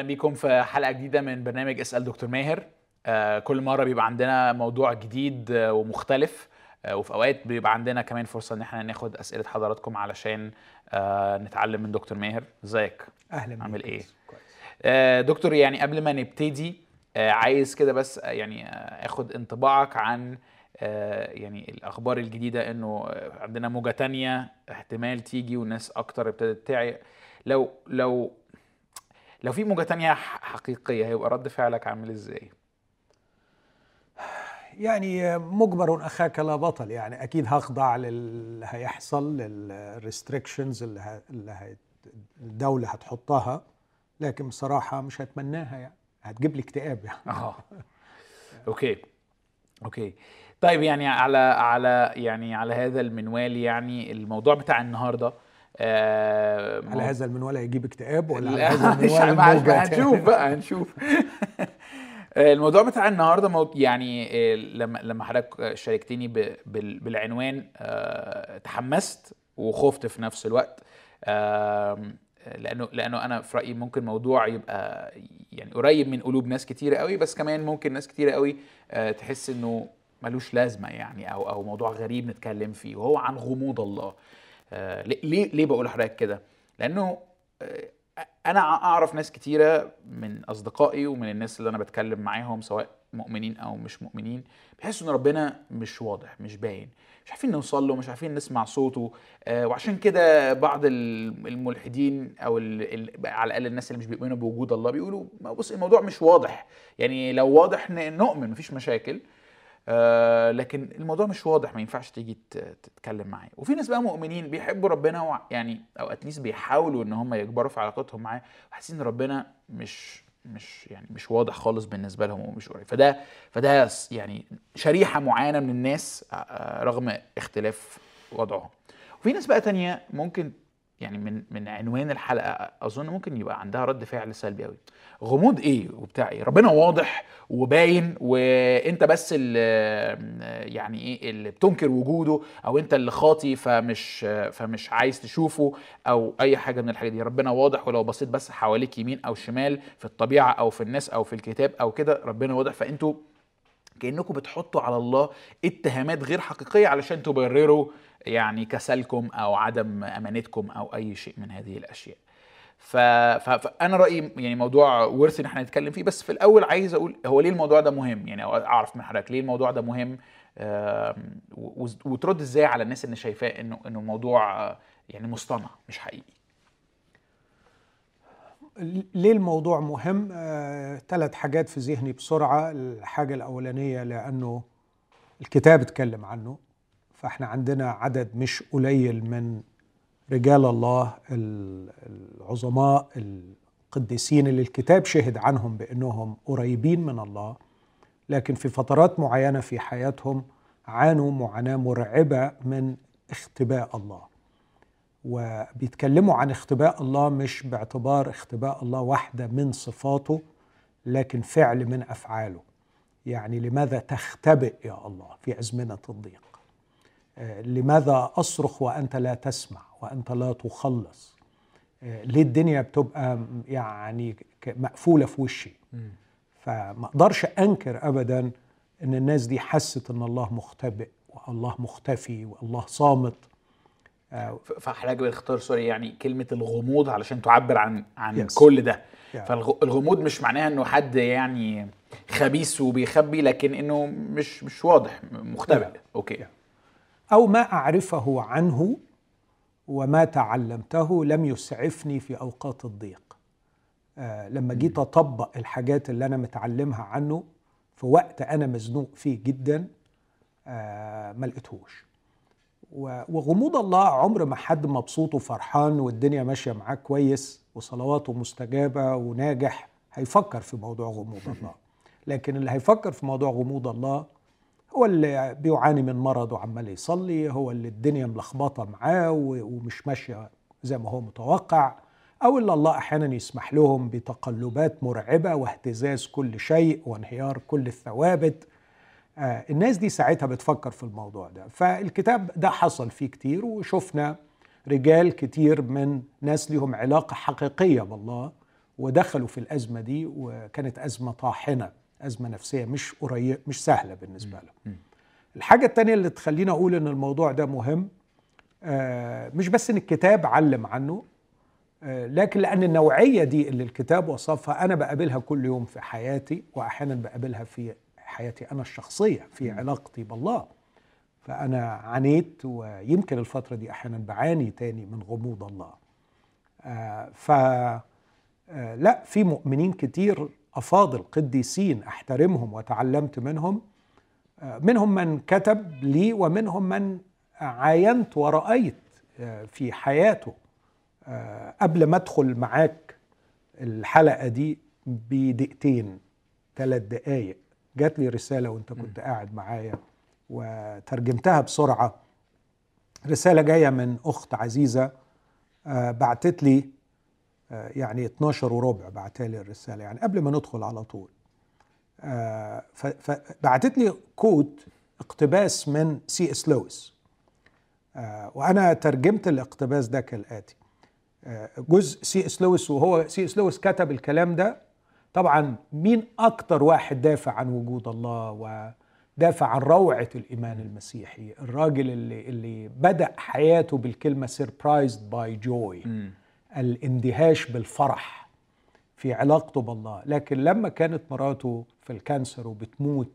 أهلا بيكم في حلقة جديدة من برنامج أسأل دكتور ماهر. آه، كل مرة بيبقى عندنا موضوع جديد آه، ومختلف آه، وفي أوقات بيبقى عندنا كمان فرصة إن إحنا ناخد أسئلة حضراتكم علشان نتعلم من دكتور ماهر. إزيك؟ أهلا عامل إيه؟ كويس. دكتور يعني قبل ما نبتدي عايز كده بس يعني آخد انطباعك عن يعني الأخبار الجديدة إنه عندنا موجة تانية احتمال تيجي والناس أكتر ابتدت تعي. لو لو لو في موجة تانية حقيقية هيبقى رد فعلك عامل إزاي؟ يعني مجبر أخاك لا بطل يعني أكيد هخضع للي هيحصل لل restrictions اللي, ه... اللي ه... الدولة هتحطها لكن بصراحة مش هتمناها يعني. هتجيب لي اكتئاب يعني. آه. okay. okay. طيب يعني على على يعني على هذا المنوال يعني الموضوع بتاع النهارده آه على هذا المنوال هيجيب اكتئاب ولا على لا، هذا المنوال هنشوف بقى هنشوف. آه، الموضوع بتاع النهارده يعني آه، لما لما حضرتك شاركتني بالعنوان آه، تحمست وخفت في نفس الوقت. لأنه لأنه أنا في رأيي ممكن موضوع يبقى يعني قريب من قلوب ناس كتيرة قوي بس كمان ممكن ناس كتيرة قوي تحس إنه ملوش لازمة يعني أو أو موضوع غريب نتكلم فيه وهو عن غموض الله. ليه- ليه ليه بقول لحضرتك كده؟ لأنه آه، أنا أعرف ناس كتيرة من أصدقائي ومن الناس اللي أنا بتكلم معاهم سواء مؤمنين أو مش مؤمنين بيحسوا إن ربنا مش واضح مش باين مش عارفين نوصل له مش عارفين نسمع صوته آه، وعشان كده بعض ال- الملحدين أو على الأقل الناس اللي مش بيؤمنوا بوجود الله بيقولوا بص الموضوع مش واضح يعني لو واضح نؤمن مفيش مشاكل آه، لكن الموضوع مش واضح ما ينفعش تيجي تتكلم معاه وفي ناس بقى مؤمنين بيحبوا ربنا يعني أو اتليست بيحاولوا إن هم يكبروا في علاقتهم معاه وحاسين إن ربنا مش مش يعني مش واضح خالص بالنسبة لهم ومش قريب. فده فده يعني شريحة معينة من الناس آه، آه، رغم اختلاف وضعهم. وفي ناس بقى تانية ممكن يعني من من عنوان الحلقة أظن ممكن يبقى عندها رد فعل سلبي قوي غموض إيه وبتاع إيه؟ ربنا واضح وباين وإنت بس اللي يعني إيه اللي بتنكر وجوده أو إنت اللي خاطي فمش فمش عايز تشوفه أو أي حاجة من الحاجات دي. ربنا واضح ولو بصيت بس حواليك يمين أو شمال في الطبيعة أو في الناس أو في الكتاب أو كده ربنا واضح. فإنتوا كأنكم بتحطوا على الله اتهامات غير حقيقية علشان تبرروا يعني كسلكم أو عدم أمانتكم أو أي شيء من هذه الأشياء ف... فانا رأيي يعني موضوع ورث إن إحنا نتكلم فيه بس في الأول عايز أقول هو ليه الموضوع ده مهم يعني أعرف من حضرتك ليه الموضوع ده مهم. وترد إزاي على الناس اللي شايفاه انه إنه الموضوع آه، يعني مصطنع مش حقيقي ليه الموضوع مهم؟ ثلاث حاجات في ذهني بسرعة الحاجة الأولانية لأنه الكتاب اتكلم عنه فإحنا عندنا عدد مش قليل من رجال الله ال- العظماء القديسين اللي الكتاب شهد عنهم بأنهم قريبين من الله لكن في فترات معينة في حياتهم عانوا معاناة مرعبة من اختباء الله وبيتكلموا عن اختباء الله مش باعتبار اختباء الله واحدة من صفاته لكن فعل من أفعاله. يعني لماذا تختبئ يا الله في أزمنة الضيق؟ آه، لماذا أصرخ وأنت لا تسمع وأنت لا تخلص؟ آه، ليه الدنيا بتبقى يعني مقفولة في وشي؟ فما أقدرش أنكر أبدا أن الناس دي حست أن الله مختبئ والله مختفي والله صامت. آه، فحضرتك بتختار sorry يعني كلمة الغموض علشان تعبر عن عن Yes. كل ده Yeah. فالغموض مش معناها إنه حد يعني خبيث وبيخبي لكن إنه مش مش واضح مختبئ Yeah. okay Yeah. أو ما أعرفه عنه وما تعلمته لم يسعفني في أوقات الضيق آه لما جيت أطبق الحاجات اللي أنا متعلمها عنه في وقت أنا مزنوق فيه جدا آه ما لقيتهوش وغموض الله عمر ما حد مبسوط وفرحان والدنيا ماشية معاه كويس وصلواته مستجابة وناجح هيفكر في موضوع غموض الله. لكن اللي هيفكر في موضوع غموض الله هو اللي بيعاني من مرض وعمال يصلي هو اللي الدنيا ملخبطة معاه ومش ماشية زي ما هو متوقع أو اللي الله أحيانا يسمح لهم بتقلبات مرعبة واهتزاز كل شيء وانهيار كل الثوابت. الناس دي ساعتها بتفكر في الموضوع ده. فالكتاب ده حصل فيه كتير وشفنا رجال كتير من ناس لهم علاقة حقيقية بالله ودخلوا في الأزمة دي وكانت أزمة طاحنة أزمة نفسية مش قريب مش سهلة بالنسبة لهم. الحاجة الثانية اللي تخليني أقول إن الموضوع ده مهم آه، مش بس إن الكتاب علم عنه آه، لكن لأن النوعية دي اللي الكتاب وصفها أنا بقابلها كل يوم في حياتي واحيانا بقابلها في حياتي أنا الشخصية في علاقتي بالله. فأنا عانيت ويمكن الفترة دي أحيانا بعاني تاني من غموض الله. آه، ف لا في مؤمنين كتير أفاضل قديسين أحترمهم وتعلمت منهم. منهم من كتب لي ومنهم من عاينت ورأيت آه، في حياته. آه، قبل ما أدخل معاك الحلقة دي بدقيقتين ثلاث دقايق. جات لي رسالة وانت كنت قاعد معايا وترجمتها بسرعة. رسالة جاية من أخت عزيزة آه، بعتت لي يعني 12 وربع بعتها لي الرسالة يعني قبل ما ندخل على طول. فبعتت لي quote اقتباس من سي إس لويس. آه، وأنا ترجمت الاقتباس ده كالآتي. آه، جزء سي إس لويس وهو سي إس لويس كتب الكلام ده طبعا مين أكتر واحد دافع عن وجود الله ودافع عن روعة الإيمان المسيحي؟ الراجل اللي اللي بدأ حياته بالكلمة Surprised by Joy الاندهاش بالفرح في علاقته بالله. لكن لما كانت مراته في ال cancer وبتموت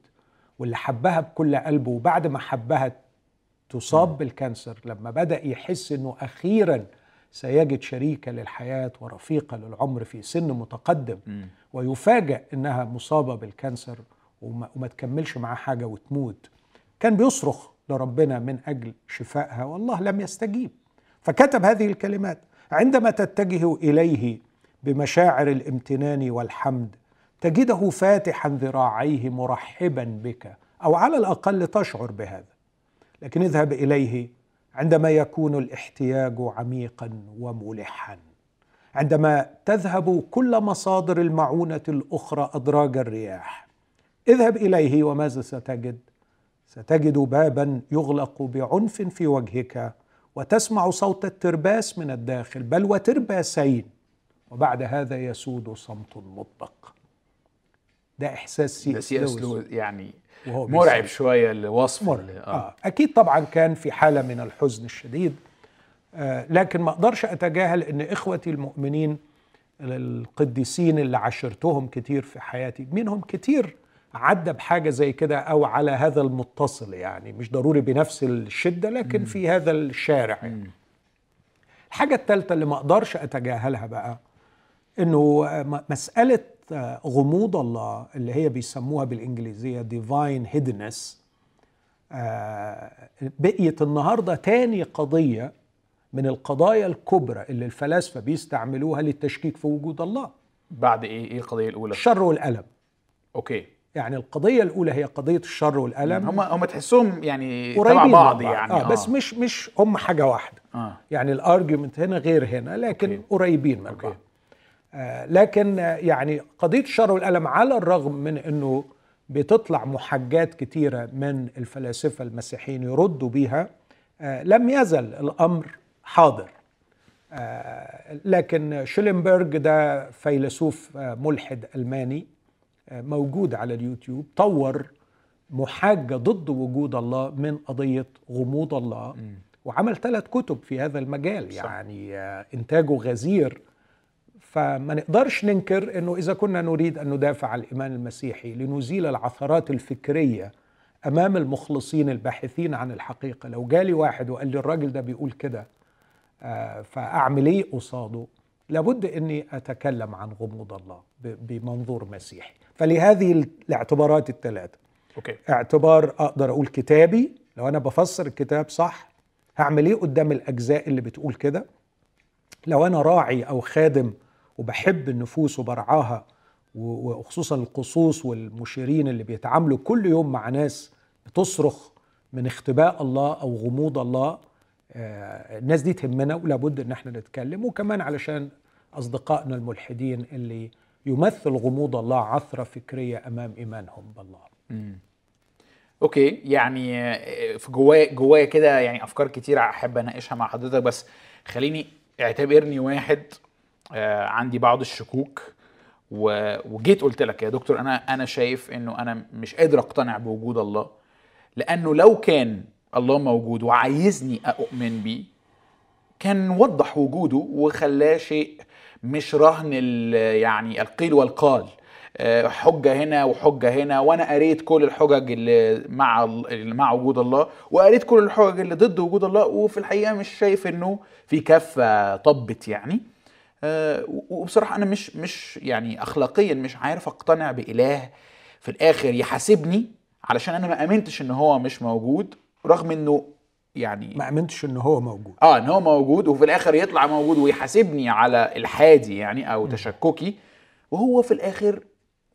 واللي حبها بكل قلبه وبعد ما حبها تصاب بال cancer لما بدأ يحس إنه أخيرا سيجد شريكة للحياة ورفيقة للعمر في سن متقدم ويفاجأ إنها مصابة بال cancer وما, وما تكملش معاه حاجة وتموت. كان بيصرخ لربنا من أجل شفائها والله لم يستجيب. فكتب هذه الكلمات عندما تتجه إليه بمشاعر الامتنان والحمد تجده فاتحا ذراعيه مرحبا بك أو على الأقل تشعر بهذا. لكن اذهب إليه عندما يكون الاحتياج عميقا وملحا. عندما تذهب كل مصادر المعونة الأخرى أدراج الرياح اذهب إليه وماذا ستجد ستجد بابا يغلق بعنف في وجهك وتسمع صوت الترباس من الداخل بل وترباسين وبعد هذا يسود صمت مطبق ده إحساس C.S. يعني مرعب شوية الوصف مرعب. آه. آه. أكيد طبعا كان في حالة من الحزن الشديد لكن ما أقدرش أتجاهل إن إخوتي المؤمنين القديسين اللي عشرتهم كتير في حياتي منهم كتير عدى بحاجة زي كده أو على هذا المتصل يعني مش ضروري بنفس الشدة لكن. في هذا الشارع يعني. الحاجة الثالثه اللي ما أقدرش أتجاهلها بقى إنه مسألة غموض الله اللي هي بيسموها بالإنجليزية divine hiddenness بقيت النهارده تاني قضية من القضايا الكبرى اللي الفلاسفة بيستعملوها للتشكيك في وجود الله. بعد إيه؟ إيه القضية الأولى؟ الشر والألم. okay. يعني القضية الأولى هي قضية الشر والألم. هم هم تحسهم يعني تبع بعض يعني. آه, آه. بس مش مش هم حاجة واحدة. آه. يعني ال argument هنا غير هنا لكن okay. قريبين من okay. بعض. آه، لكن يعني قضية الشر والألم على الرغم من أنه بتطلع محاجات كتيرة من الفلاسفة المسيحيين يردوا بيها آه، لم يزل الأمر حاضر. آه، لكن شيلنبرج ده فيلسوف ملحد ألماني موجود على اليوتيوب طور محاجة ضد وجود الله من قضية غموض الله وعمل ثلاث كتب في هذا المجال يعني إنتاجه غزير. فما نقدرش ننكر إنه إذا كنا نريد أن ندافع عن الإيمان المسيحي لنزيل العثرات الفكرية أمام المخلصين الباحثين عن الحقيقة. لو جالي واحد وقال لي الراجل ده بيقول كده آه، فاعمل إيه قصاده. لابد إني أتكلم عن غموض الله بمنظور مسيحي. فلهذه الاعتبارات الثلاثة. أوكي. اعتبار أقدر أقول كتابي لو أنا بفسر الكتاب صح هعمل إيه قدام الأجزاء اللي بتقول كده. لو أنا راعي أو خادم وبحب النفوس وبرعاها وخصوصا القصوص والمشيرين اللي بيتعاملوا كل يوم مع ناس بتصرخ من اختباء الله أو غموض الله آه، الناس دي تهمنا ولابد إن إحنا نتكلم. وكمان علشان أصدقائنا الملحدين اللي يمثل غموض الله عثرة فكرية أمام إيمانهم بالله. أوكي. يعني آه، في جوايا جوايا كده يعني أفكار كتير أحب أناقشها مع حضرتك بس خليني اعتبرني واحد آه، عندي بعض الشكوك. وجيت قلت لك يا دكتور أنا أنا شايف إنه أنا مش قادر أقتنع بوجود الله لأنه لو كان الله موجود وعايزني أؤمن بيه. كان وضح وجوده وخلاه شيء مش رهن يعني القيل والقال. آه، حجة هنا وحجة هنا وأنا قريت كل الحجج اللي مع ال- اللي مع وجود الله وقريت كل الحجج اللي ضد وجود الله وفي الحقيقة مش شايف إنه في كفة طبت يعني. آه، وبصراحة أنا مش مش يعني اخلاقيا مش عارف أقتنع بإله في الآخر يحاسبني علشان أنا ما آمنتش إن هو مش موجود. رغم إنه يعني ما آمنتش إن هو موجود. آه إن هو موجود وفي الآخر يطلع موجود ويحاسبني على الحادي يعني أو تشككي وهو في الآخر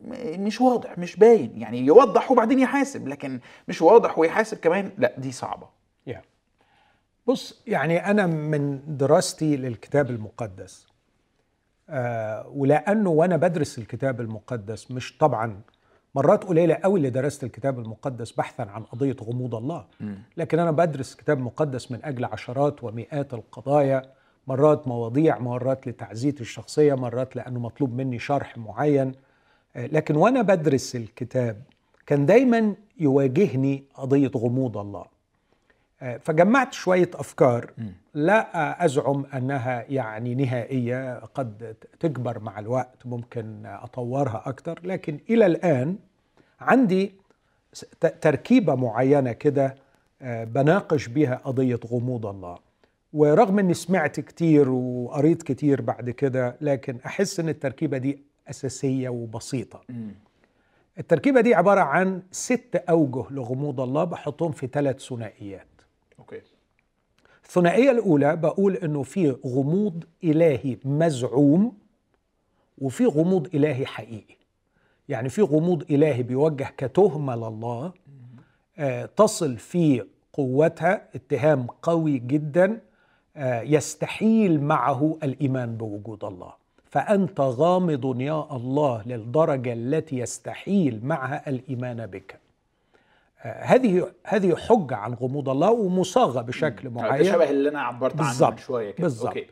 م- مش واضح مش باين. يعني يوضح وبعدين يحاسب لكن مش واضح ويحاسب كمان لا دي صعبة. يعني بص يعني أنا من دراستي للكتاب المقدس آه ولأنه وأنا بدرس الكتاب المقدس مش طبعا مرات قليلة قوي اللي درست الكتاب المقدس بحثا عن قضية غموض الله. لكن أنا بدرس كتاب مقدس من أجل عشرات ومئات القضايا مرات مواضيع مرات لتعزيه الشخصية مرات لأنه مطلوب مني شرح معين. لكن وأنا بدرس الكتاب كان دايما يواجهني قضية غموض الله. فجمعت شوية أفكار. لا أزعم أنها يعني نهائية قد تكبر مع الوقت ممكن أطورها أكتر لكن إلى الآن عندي س- ت- تركيبة معينة كده آه، بناقش بيها قضية غموض الله. ورغم إني سمعت كتير وقريت كتير بعد كده لكن أحس إن التركيبة دي أساسية وبسيطة. التركيبة دي عبارة عن ست أوجه لغموض الله بحطهم في ثلاث ثنائيات. الثنائية الأولى بقول إنه في غموض إلهي مزعوم وفي غموض إلهي حقيقي. يعني في غموض إلهي بيوجه كتهمة لله آه، تصل في قوتها اتهام قوي جدا آه، يستحيل معه الإيمان بوجود الله. فأنت غامض يا الله للدرجة التي يستحيل معها الإيمان بك. هذه هذه حجة عن غموض الله ومصاغة بشكل ده معين. شبه اللي أنا عبرت عنه من شوية كده. بالظبط. okay.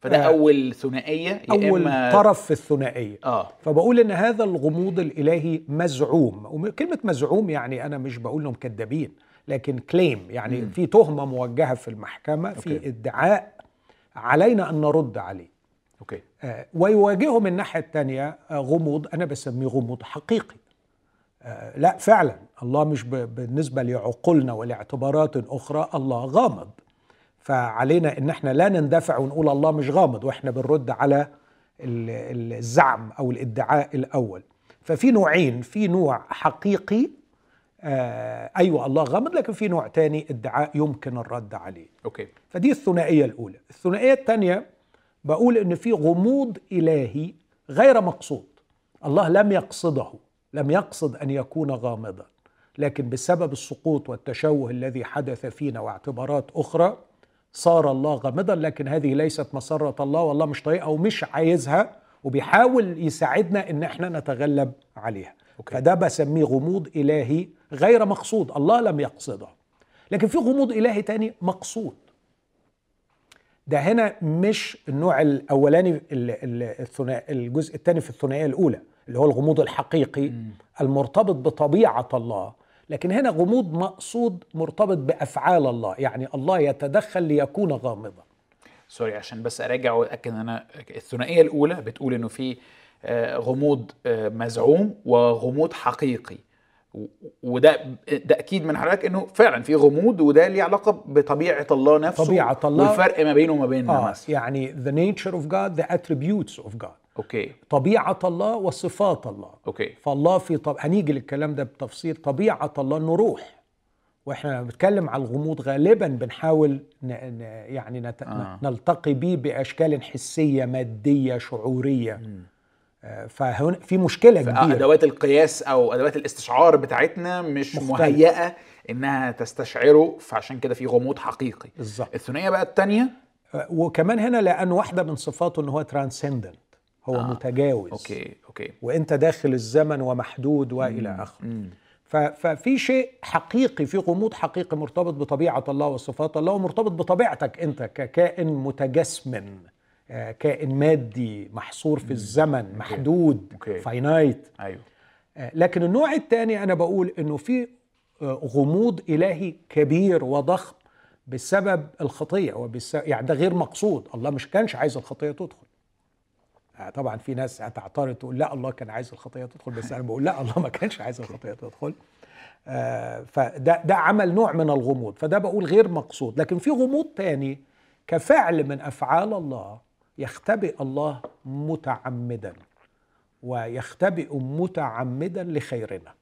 فده آه، أول ثنائية يا أول إما طرف في الثنائية. آه. فبقول إن هذا الغموض الإلهي مزعوم. وكلمه مزعوم يعني أنا مش بقول إنهم كذابين لكن claim يعني في تهمة موجهة في المحكمة في okay. ادعاء علينا أن نرد عليه. okay. آه، ويواجهه من الناحيه الثانية غموض أنا بسميه غموض حقيقي. آه، لا فعلا. الله مش ب- بالنسبة لعقولنا ولاعتبارات أخرى الله غامض. فعلينا إن إحنا لا نندفع ونقول الله مش غامض وإحنا بنرد على ال- الزعم أو الادعاء الأول. ففي نوعين في نوع حقيقي آه أيوه الله غامض لكن في نوع تاني ادعاء يمكن الرد عليه. أوكي. فدي الثنائية الأولى. الثنائية الثانية بقول إن في غموض إلهي غير مقصود. الله لم يقصده. لم يقصد أن يكون غامضا لكن بسبب السقوط والتشوه الذي حدث فينا واعتبارات أخرى صار الله غامضا لكن هذه ليست مسرة الله والله مش طايقها ومش عايزها وبيحاول يساعدنا إن إحنا نتغلب عليها. أوكي. فده بسميه غموض إلهي غير مقصود الله لم يقصده. لكن في غموض إلهي تاني مقصود. ده هنا مش النوع الأولاني الجزء الثاني في الثنائية الأولى. اللي هو الغموض الحقيقي المرتبط بطبيعة الله. لكن هنا غموض مقصود مرتبط بأفعال الله. يعني الله يتدخل ليكون غامضا. سوري عشان بس أراجع واتاكد إن أنا الثنائية الأولى بتقول إنه في آه، غموض آه، مزعوم وغموض حقيقي. وده ده أكيد من حضرتك إنه فعلا في غموض وده ليه علاقة بطبيعة الله نفسه طبيعة الله. والفرق ما بينه وما بيننا مثلا. يعني the nature of God the attributes of God. okay. طبيعة الله وصفات الله. okay. فالله في طب... هنيجي للكلام ده بتفصيل. طبيعة الله انه روح وإحنا لما بنتكلم على الغموض غالبا بنحاول ن... ن... يعني نت... آه. نلتقي بيه بأشكال حسية مادية شعورية. آه، فهنا في مشكلة كبيرة. أدوات القياس أو أدوات الاستشعار بتاعتنا مش مختلف. مهيئة إنها تستشعره فعشان كده في غموض حقيقي. بالظبط. الثنائية بقى الثانية آه، وكمان هنا لأن واحدة من صفاته إن هو transcendent هو آه. متجاوز. okay okay. وإنت داخل الزمن ومحدود وإلى آخره. ففي شيء حقيقي في غموض حقيقي مرتبط بطبيعة الله وصفات الله ومرتبط بطبيعتك أنت ككائن متجسم آه، كائن مادي محصور في الزمن محدود okay. finite أيوه. آه، لكن النوع الثاني أنا بقول إنه في آه، غموض إلهي كبير وضخم بسبب الخطية وبسبب يعني ده غير مقصود. الله مش كانش عايز الخطية تدخل. طبعا في ناس هتعترض تقول لا الله كان عايز الخطية تدخل بس أنا بقول لا الله ما كانش عايز الخطية تدخل. آه، فده ده عمل نوع من الغموض فده بقول غير مقصود. لكن في غموض تاني كفعل من أفعال الله يختبئ الله متعمدا ويختبئ متعمدا لخيرنا.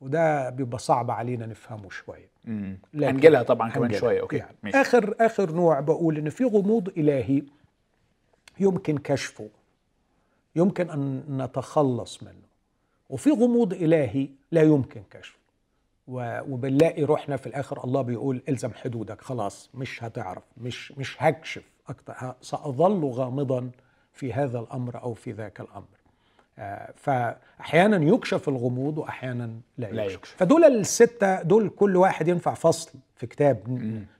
وده بيبقى صعب علينا نفهمه شوية. هنجيلها طبعا كمان. شوية. أوكي يعني ماشي. آخر آخر نوع بقول إن في غموض إلهي يمكن كشفه. يمكن أن نتخلص منه. وفي غموض إلهي لا يمكن كشفه. وبنلاقي روحنا في الآخر الله بيقول إلزم حدودك. خلاص مش هتعرف مش مش هكشف أكتر. ه- سأظل غامضا في هذا الأمر أو في ذاك الأمر. آه، فاحيانا يكشف الغموض واحيانا لا لا يكشف, يكشف. فدول الستة دول كل واحد ينفع فصل في كتاب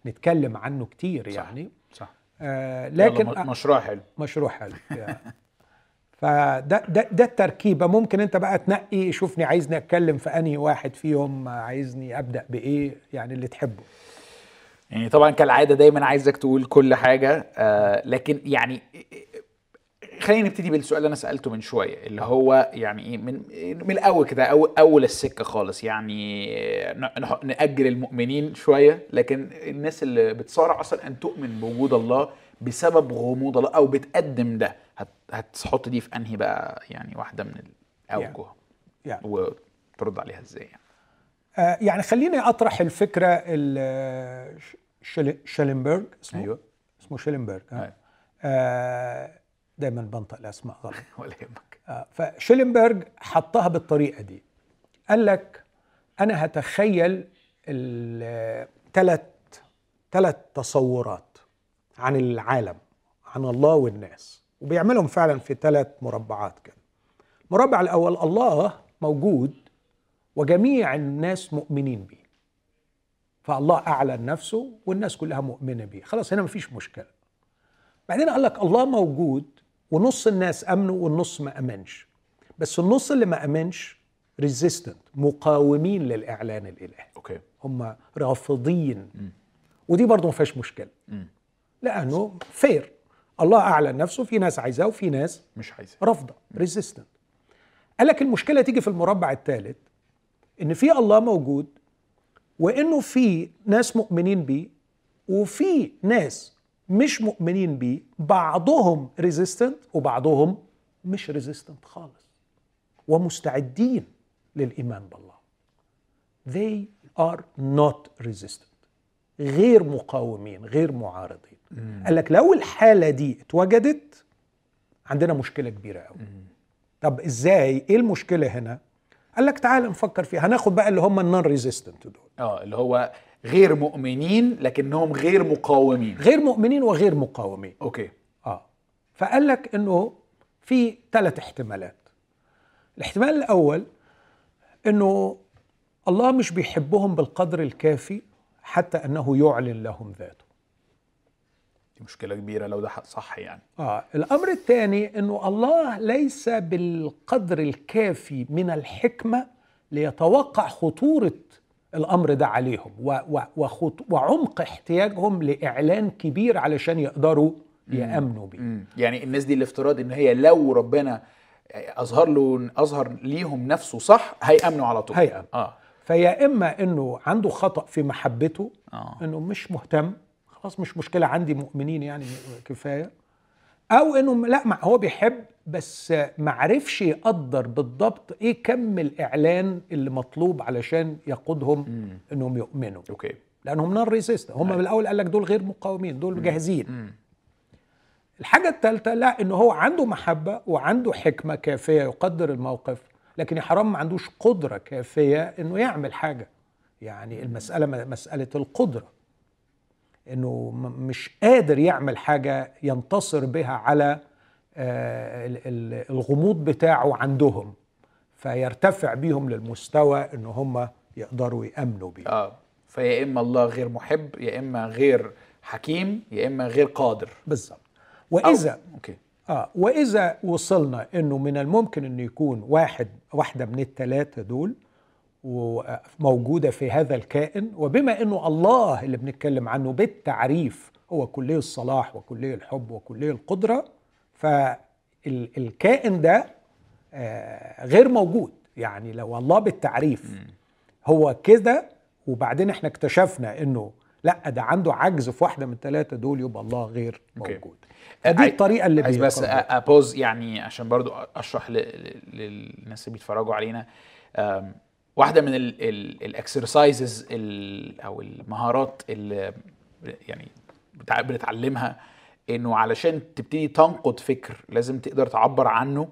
نتكلم عنه كتير صح. يعني. صح. آه لكن مشروع حلو. مشروع حلو. فده ده ده التركيبه ممكن انت بقى تنقي شوفني عايزني اتكلم في انهي واحد فيهم عايزني ابدأ بإيه يعني اللي تحبه. يعني طبعا كالعادة دايما عايزك تقول كل حاجة آه لكن يعني خلينا نبتدي بالسؤال اللي أنا سألته من شوية اللي هو يعني إيه من من الأول كده أول, أول السكة خالص. يعني نح- نأجل المؤمنين شوية لكن الناس اللي بتصارع أصلا أن تؤمن بوجود الله بسبب غموض الله أو بتقدم ده. هتحط دي في أنهي بقى يعني واحدة من الاوجه يعني وترد عليها إزاي يعني؟ آه يعني خليني أطرح الفكرة شيلنبرج اسمه؟ أيوه. اسمه شيلنبرج آه. أيوة. آه دايما بنطق الأسماء غلط. ولا يهمك. آه، فشيلنبرج حطها بالطريقة دي. قال لك أنا هتخيل ثلاث ثلاث تصورات عن العالم عن الله والناس. وبيعملهم فعلا في ثلاث مربعات كده. المربع الأول الله موجود وجميع الناس مؤمنين به فالله أعلن نفسه والناس كلها مؤمنة به خلاص هنا مفيش مشكلة. بعدين قال لك الله موجود ونص الناس امنوا والنص ما أمنش. بس النص اللي ما أمنش resistant مقاومين للإعلان الإلهي. okay. هم رافضين. ودي برضه ما فيهاش مشكلة. مم. لأنه fair الله أعلن نفسه في ناس عايزاه وفي ناس مش عايز رافضة resistant قال لك المشكلة تيجي في المربع الثالث إن في الله موجود وإنه في ناس مؤمنين بيه وفي ناس مش مؤمنين بيه بعضهم resistant وبعضهم مش resistant خالص. ومستعدين للإيمان بالله. They are not resistant. غير مقاومين غير معارضين. قال لك لو الحالة دي اتوجدت عندنا مشكلة كبيرة قوي. طب إزاي؟ إيه المشكلة هنا؟ قال لك تعال نفكر فيها. هناخد بقى اللي هم ال non-resistant دول. آه اللي هو غير مؤمنين لكنهم غير مقاومين. غير مؤمنين وغير مقاومين. okay. آه. فقال لك إنه في ثلاث احتمالات. الاحتمال الأول إنه الله مش بيحبهم بالقدر الكافي حتى أنه يعلن لهم ذاته. دي مشكلة كبيرة لو ده صح يعني. آه الأمر الثاني أنه الله ليس بالقدر الكافي من الحكمة ليتوقع خطورة الأمر ده عليهم و و وخط وعمق احتياجهم لإعلان كبير علشان يقدروا يأمنوا بيه. يعني الناس دي الافتراض إن هي لو ربنا أظهر له أظهر ليهم نفسه صح هيأمنوا على طول. هيأمن. آه. فيا إما أنه عنده خطأ في محبته آه. أنه مش مهتم خلاص مش مشكلة عندي مؤمنين يعني كفاية. أو أنه لا ما هو بيحب بس معرفش يقدر بالضبط إيه كم الإعلان اللي مطلوب علشان يقودهم أنهم يؤمنوا. okay. لأنهم non-resistant هم من الأول قال لك دول غير مقاومين دول جاهزين. مم. الحاجة الثالثة لا إنه هو عنده محبة وعنده حكمة كافية يقدر الموقف لكن يا حرام ما عندوش قدرة كافية إنه يعمل حاجة. يعني المسألة م- مسألة م- مش قادر يعمل حاجة ينتصر بها على آه، ال- ال- الغموض بتاعه عندهم فيرتفع بيهم للمستوى إن هم يقدروا يأمنوا بيه. آه فيا إما الله غير محب يا إما غير حكيم يا إما غير قادر. بالظبط. وإذا أو- أوكي. آه وإذا وصلنا إنه من الممكن إنه يكون واحد واحدة من الثلاثه دول وموجودة في هذا الكائن وبما إنه الله اللي بنتكلم عنه بالتعريف هو كلي الصلاح وكلي الحب وكلي القدرة فالكائن ده آه، غير موجود يعني لو الله بالتعريف هو كده وبعدين إحنا اكتشفنا إنه لا ده عنده عجز في واحدة من الثلاثه دول يبقى الله غير. موجود دي عاي- الطريقة اللي عايز بس. ابوز يعني عشان برضو اشرح ل- ل- للناس اللي بيتفرجوا علينا واحدة من الاكسرسايزز أو المهارات اللي يعني بنتعلمها إنه علشان تبتدي تنقد فكر لازم تقدر تعبر عنه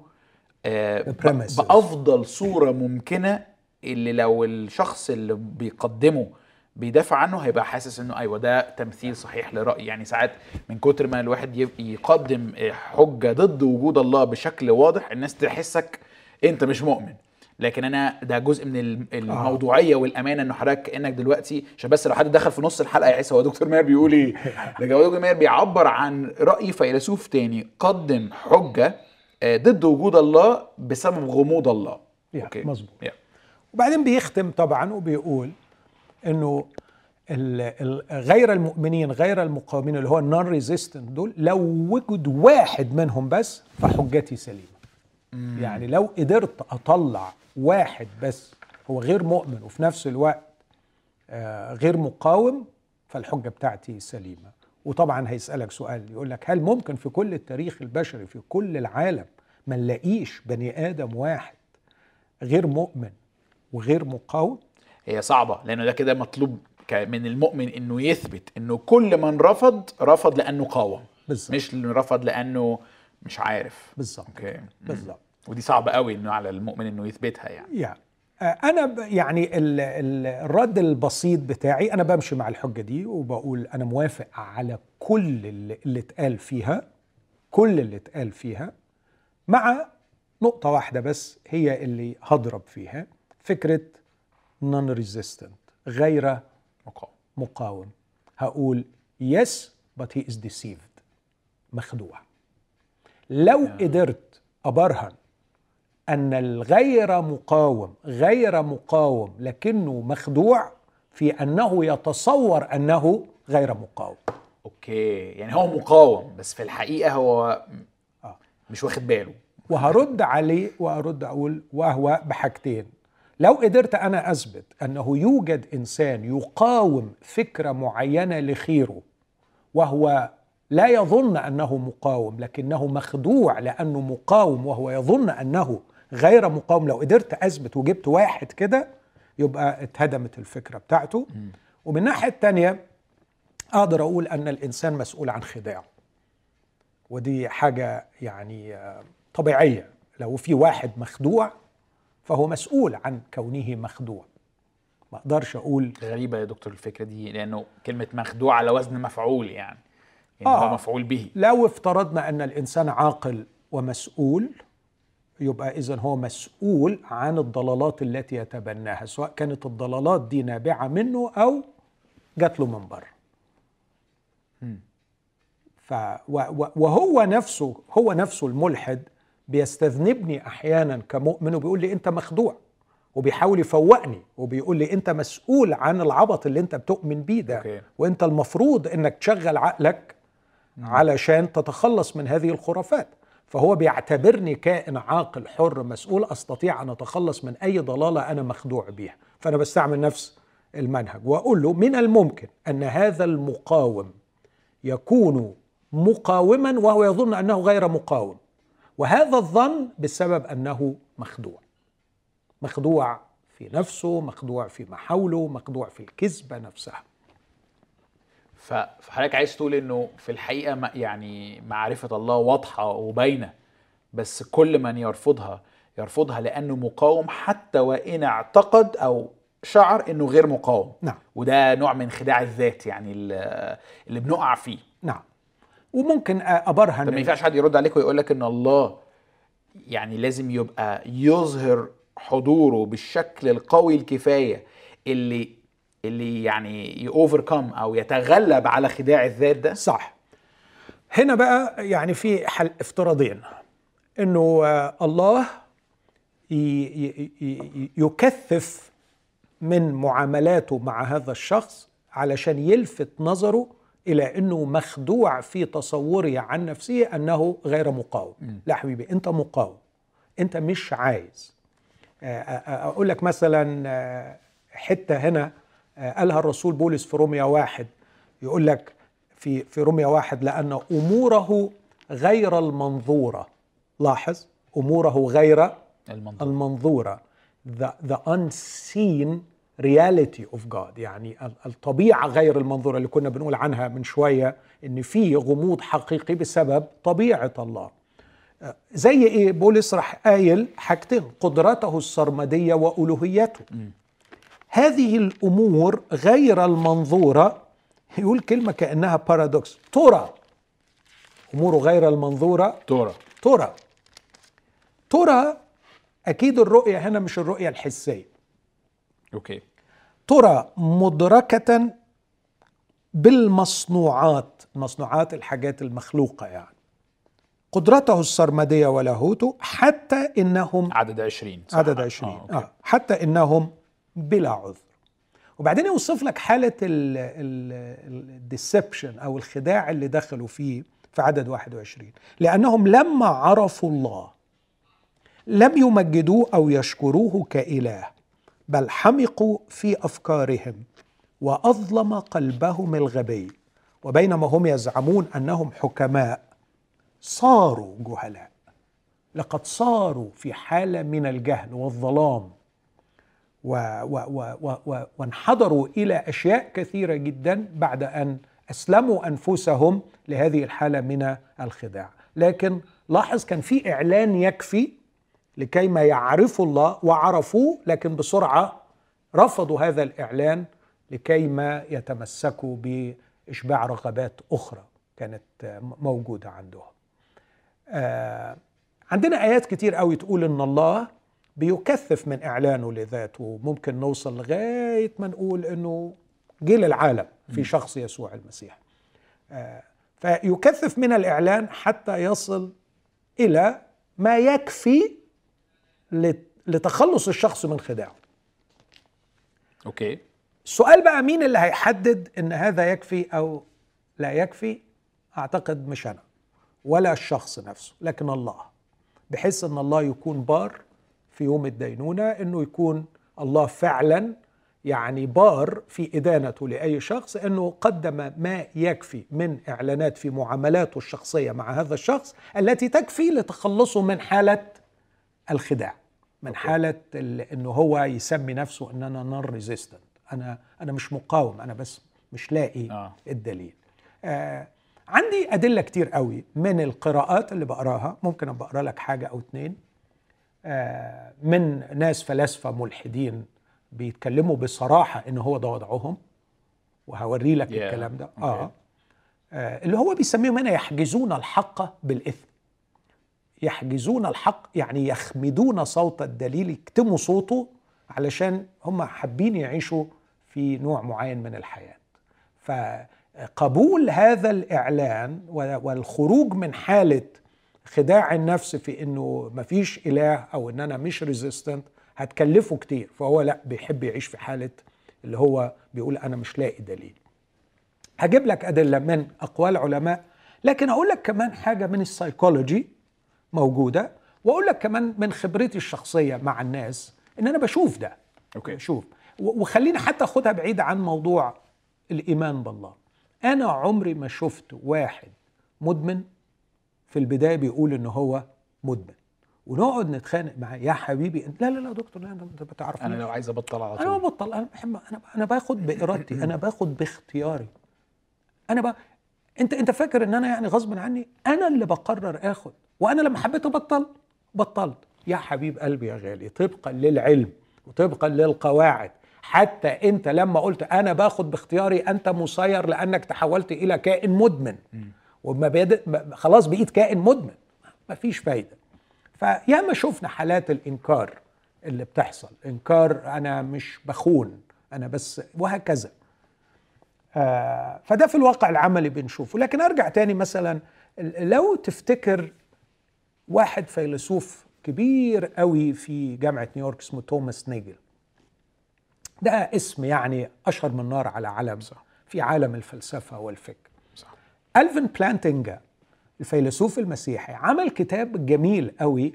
آه،. بأفضل صورة ممكنة اللي لو الشخص اللي بيقدمه بيدافع عنه هيبقى حاسس إنه أيوه ده تمثيل صحيح لراي يعني ساعات من كتر ما الواحد يقدم حجة ضد وجود الله بشكل واضح الناس تحسك أنت مش مؤمن لكن أنا ده جزء من الم- الموضوعية والأمانة إنه حضرتك كانك دلوقتي عشان بس لو حد دخل في نص الحلقة يحس هو دكتور ماهر بيقول إيه. لكن هو دكتور ماهر بيعبر عن رأي فيلسوف تاني قدم حجة آه، ضد وجود الله بسبب غموض الله. yeah، مظبوط. yeah. وبعدين بيختم طبعا وبيقول إنه غير المؤمنين غير المقاومين اللي هو ال non-resistant دول لو وجد واحد منهم بس فحجتي سليمة. يعني لو قدرت أطلع واحد بس هو غير مؤمن وفي نفس الوقت آه، غير مقاوم فالحجة بتاعتي سليمة. وطبعا هيسألك سؤال يقول لك هل ممكن في كل التاريخ البشري في كل العالم ما نلاقيش بني آدم واحد غير مؤمن وغير مقاوم؟ هي صعبة لأنه ده كده مطلوب من المؤمن إنه يثبت إنه كل من رفض رفض لأنه قاوم. بالظبط. مش رفض لأنه مش عارف. بالظبط أوكي. بالظبط ودي صعبة قوي إنه على المؤمن إنه يثبتها يعني. يعني آه، أنا يعني ال- ال- الرد البسيط بتاعي أنا بمشي مع الحجة دي وبقول أنا موافق على كل اللي, اللي اتقال فيها كل اللي اتقال فيها مع نقطة واحدة بس هي اللي هضرب فيها فكرة non-resistant غير مقاوم. مقاوم. هقول yes but he is deceived. مخدوع. لو قدرت أبرهن أن الغير مقاوم غير مقاوم لكنه مخدوع في أنه يتصور أنه غير مقاوم. أوكي يعني هو مقاوم بس في الحقيقة هو آه. مش واخد باله. وهرد عليه وأرد أقول وهو بحاجتين. لو قدرت أنا أثبت أنه يوجد إنسان يقاوم فكرة معينة لخيره وهو لا يظن أنه مقاوم لكنه مخدوع لأنه مقاوم وهو يظن أنه غير مقاوم. لو قدرت أثبت وجبت واحد كده يبقى اتهدمت الفكرة بتاعته. ومن الناحية التانية أقدر أقول أن الإنسان مسؤول عن خداعه ودي حاجة يعني آه، طبيعية. لو في واحد مخدوع فهو مسؤول عن كونه مخدوع. ما أقدرش أقول غريبة يا دكتور الفكرة دي لأنه كلمة مخدوع على وزن مفعول يعني. يعني آه. هو مفعول به لو افترضنا أن الإنسان عاقل ومسؤول يبقى اذا هو مسؤول عن الضلالات التي يتبناها سواء كانت الضلالات دي نابعة منه أو جات له من بره ف وهو نفسه هو نفسه الملحد بيستذنبني أحيانا كمؤمن وبيقول لي أنت مخدوع وبيحاول يفوقني وبيقول لي أنت مسؤول عن العبط اللي أنت بتؤمن بيه ده أوكي. وأنت المفروض إنك تشغل عقلك علشان تتخلص من هذه الخرافات. فهو بيعتبرني كائن عاقل حر مسؤول أستطيع أن أتخلص من أي ضلالة أنا مخدوع بيها. فأنا بستعمل نفس المنهج وأقول له من الممكن أن هذا المقاوم يكون مقاوما وهو يظن أنه غير مقاوم. وهذا الظن بسبب أنه مخدوع. مخدوع في نفسه مخدوع في محاوله مخدوع في الكذبة نفسها. فحضرتك عايز تقول إنه في الحقيقة ما- يعني معرفة الله واضحة وباينة بس كل من يرفضها يرفضها لأنه مقاوم حتى وإن اعتقد أو شعر إنه غير مقاوم. نعم. وده نوع من خداع الذات يعني اللي اللي بنقع فيه. نعم. وممكن أبرهن طب ما ينفعش حد يرد عليك ويقول لك إن الله يعني لازم يبقى يظهر حضوره بالشكل القوي الكفاية اللي اللي يعني يوفركم أو يتغلب على خداع الذات ده؟ صح. هنا بقى يعني في حل افتراضين. إنه آه، الله يكثف من معاملاته مع هذا الشخص علشان يلفت نظره إلى إنه مخدوع في تصوره عن نفسه أنه غير مقاوم. لا حبيبي أنت مقاوم. أنت مش عايز. آه، آه، أقول لك مثلا حتة هنا قالها الرسول بولس في روميا واحد. يقول لك في في روميا واحد لأن أموره غير المنظورة. لاحظ؟ أموره غير المنظورة, المنظورة. The, the unseen reality of God. يعني الطبيعة غير المنظورة اللي كنا بنقول عنها من شوية إن في غموض حقيقي بسبب طبيعة الله. زي إيه؟ بولس راح قايل حاجتين قدرته السرمدية وألوهيته. هذه الأمور غير المنظورة. يقول كلمة كأنها paradox ترى. أموره غير المنظورة. ترى. ترى. ترى أكيد الرؤية هنا مش الرؤية الحسية. أوكي. ترى مدركة بالمصنوعات المصنوعات الحاجات المخلوقة يعني. قدرته السرمدية ولاهوته حتى إنهم عدد عشرين صح. عدد عشرين. آه. آه. حتى إنهم بلا عذر. وبعدين يوصف لك حالة الديسبشن أو الخداع اللي دخلوا فيه في عدد 21 لأنهم لما عرفوا الله لم يمجدوه أو يشكروه كإله بل حمقوا في أفكارهم وأظلم قلبهم الغبي. وبينما هم يزعمون أنهم حكماء صاروا جهلاء. لقد صاروا في حالة من الجهل والظلام. و و و و وانحدروا إلى أشياء كثيرة جدا بعد أن أسلموا أنفسهم لهذه الحالة من الخداع. لكن لاحظ كان في إعلان يكفي لكي ما يعرفوا الله وعرفوه لكن بسرعة رفضوا هذا الإعلان لكي ما يتمسكوا بإشباع رغبات أخرى كانت موجودة عندهم. آه عندنا آيات كتير قوي تقول إن الله بيكثف من إعلانه لذاته. ممكن نوصل لغاية ما نقول إنه جه للعالم في شخص يسوع المسيح. آه، فيكثف من الإعلان حتى يصل إلى ما يكفي لتخلص الشخص من خداعه. أوكي. السؤال بقى مين اللي هيحدد إن هذا يكفي أو لا يكفي؟ أعتقد مش أنا ولا الشخص نفسه لكن الله. بحيث إن الله يكون بار في يوم الدينونة أنه يكون الله فعلا يعني بار في إدانته لأي شخص أنه قدم ما يكفي من إعلانات في معاملاته الشخصية مع هذا الشخص التي تكفي لتخلصه من حالة الخداع من حالة أنه هو يسمي نفسه أن أنا نون ريزيستنت أنا أنا مش مقاوم أنا بس مش لاقي آه. الدليل. آه عندي أدلة كتير قوي من القراءات اللي بقراها ممكن أبقى أقرأ لك حاجة أو اتنين. من ناس فلاسفة ملحدين بيتكلموا بصراحة إن هو ده وضعهم وهوري لك yeah. الكلام ده okay. آه. آه اللي هو بيسميهم هنا يحجزون الحق بالإثم يحجزون الحق يعني يخمدون صوت الدليل يكتموا صوته علشان هم حابين يعيشوا في نوع معين من الحياة فقبول هذا الإعلان والخروج من حالة خداع النفس في إنه مفيش إله أو إن أنا مش ريزيستنت هتكلفه كتير. فهو لا بيحب يعيش في حالة اللي هو بيقول أنا مش لاقي دليل. هجيب لك أدلة من أقوال علماء. لكن أقول لك كمان حاجة من السايكولوجي موجودة وأقول لك كمان من خبرتي الشخصية مع الناس إن أنا بشوف ده. أوكي. شوف وخليني حتى أخدها بعيد عن موضوع الإيمان بالله. أنا عمري ما شفت واحد مدمن في البداية بيقول إن هو مدمن. ونقعد نتخانق معاه يا حبيبي لا لا لا دكتور لا انت بتعرف أنا لو عايز أبطل على طول. أنا ببطل أنا بحب أنا أنا باخد بإرادتي أنا باخد باختياري. أنا بقى أنت أنت فاكر إن أنا يعني غصب عني؟ أنا اللي بقرر آخد وأنا لما حبيت أبطل بطلت. يا حبيب قلبي يا غالي طبقا للعلم وطبقا للقواعد. حتى أنت لما قلت أنا باخد باختياري أنت مسير لأنك تحولت إلى كائن مدمن. ومبادئ خلاص بقيت كائن مدمن. مفيش فايدة. فياما شفنا حالات الإنكار اللي بتحصل. إنكار أنا مش بخون أنا بس وهكذا. آه فده في الواقع العملي بنشوفه. لكن أرجع تاني مثلا لو تفتكر واحد فيلسوف كبير قوي في جامعة نيويورك اسمه توماس نيجل. ده اسم يعني أشهر من نار على علم صح. في عالم الفلسفة والفكر. ألفن بلانتنجا الفيلسوف المسيحي عمل كتاب جميل قوي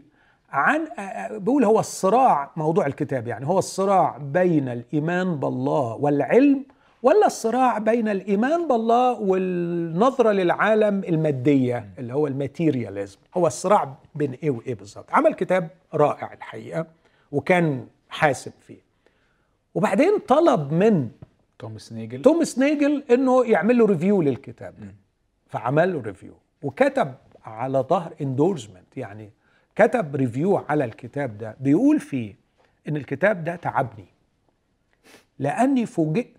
عن بيقول هو الصراع موضوع الكتاب يعني هو الصراع بين الإيمان بالله والعلم ولا الصراع بين الإيمان بالله والنظرة للعالم المادية اللي هو ال materialism. هو الصراع بين إيه وإيه بالظبط. عمل كتاب رائع الحقيقة وكان حاسم فيه. وبعدين طلب من توماس نيجل. توماس نيجل إنه يعمل له review للكتاب ده. فعمل له review وكتب على ظهر endorsement يعني كتب review على الكتاب ده. بيقول فيه إن الكتاب ده تعبني. لأني فوجئت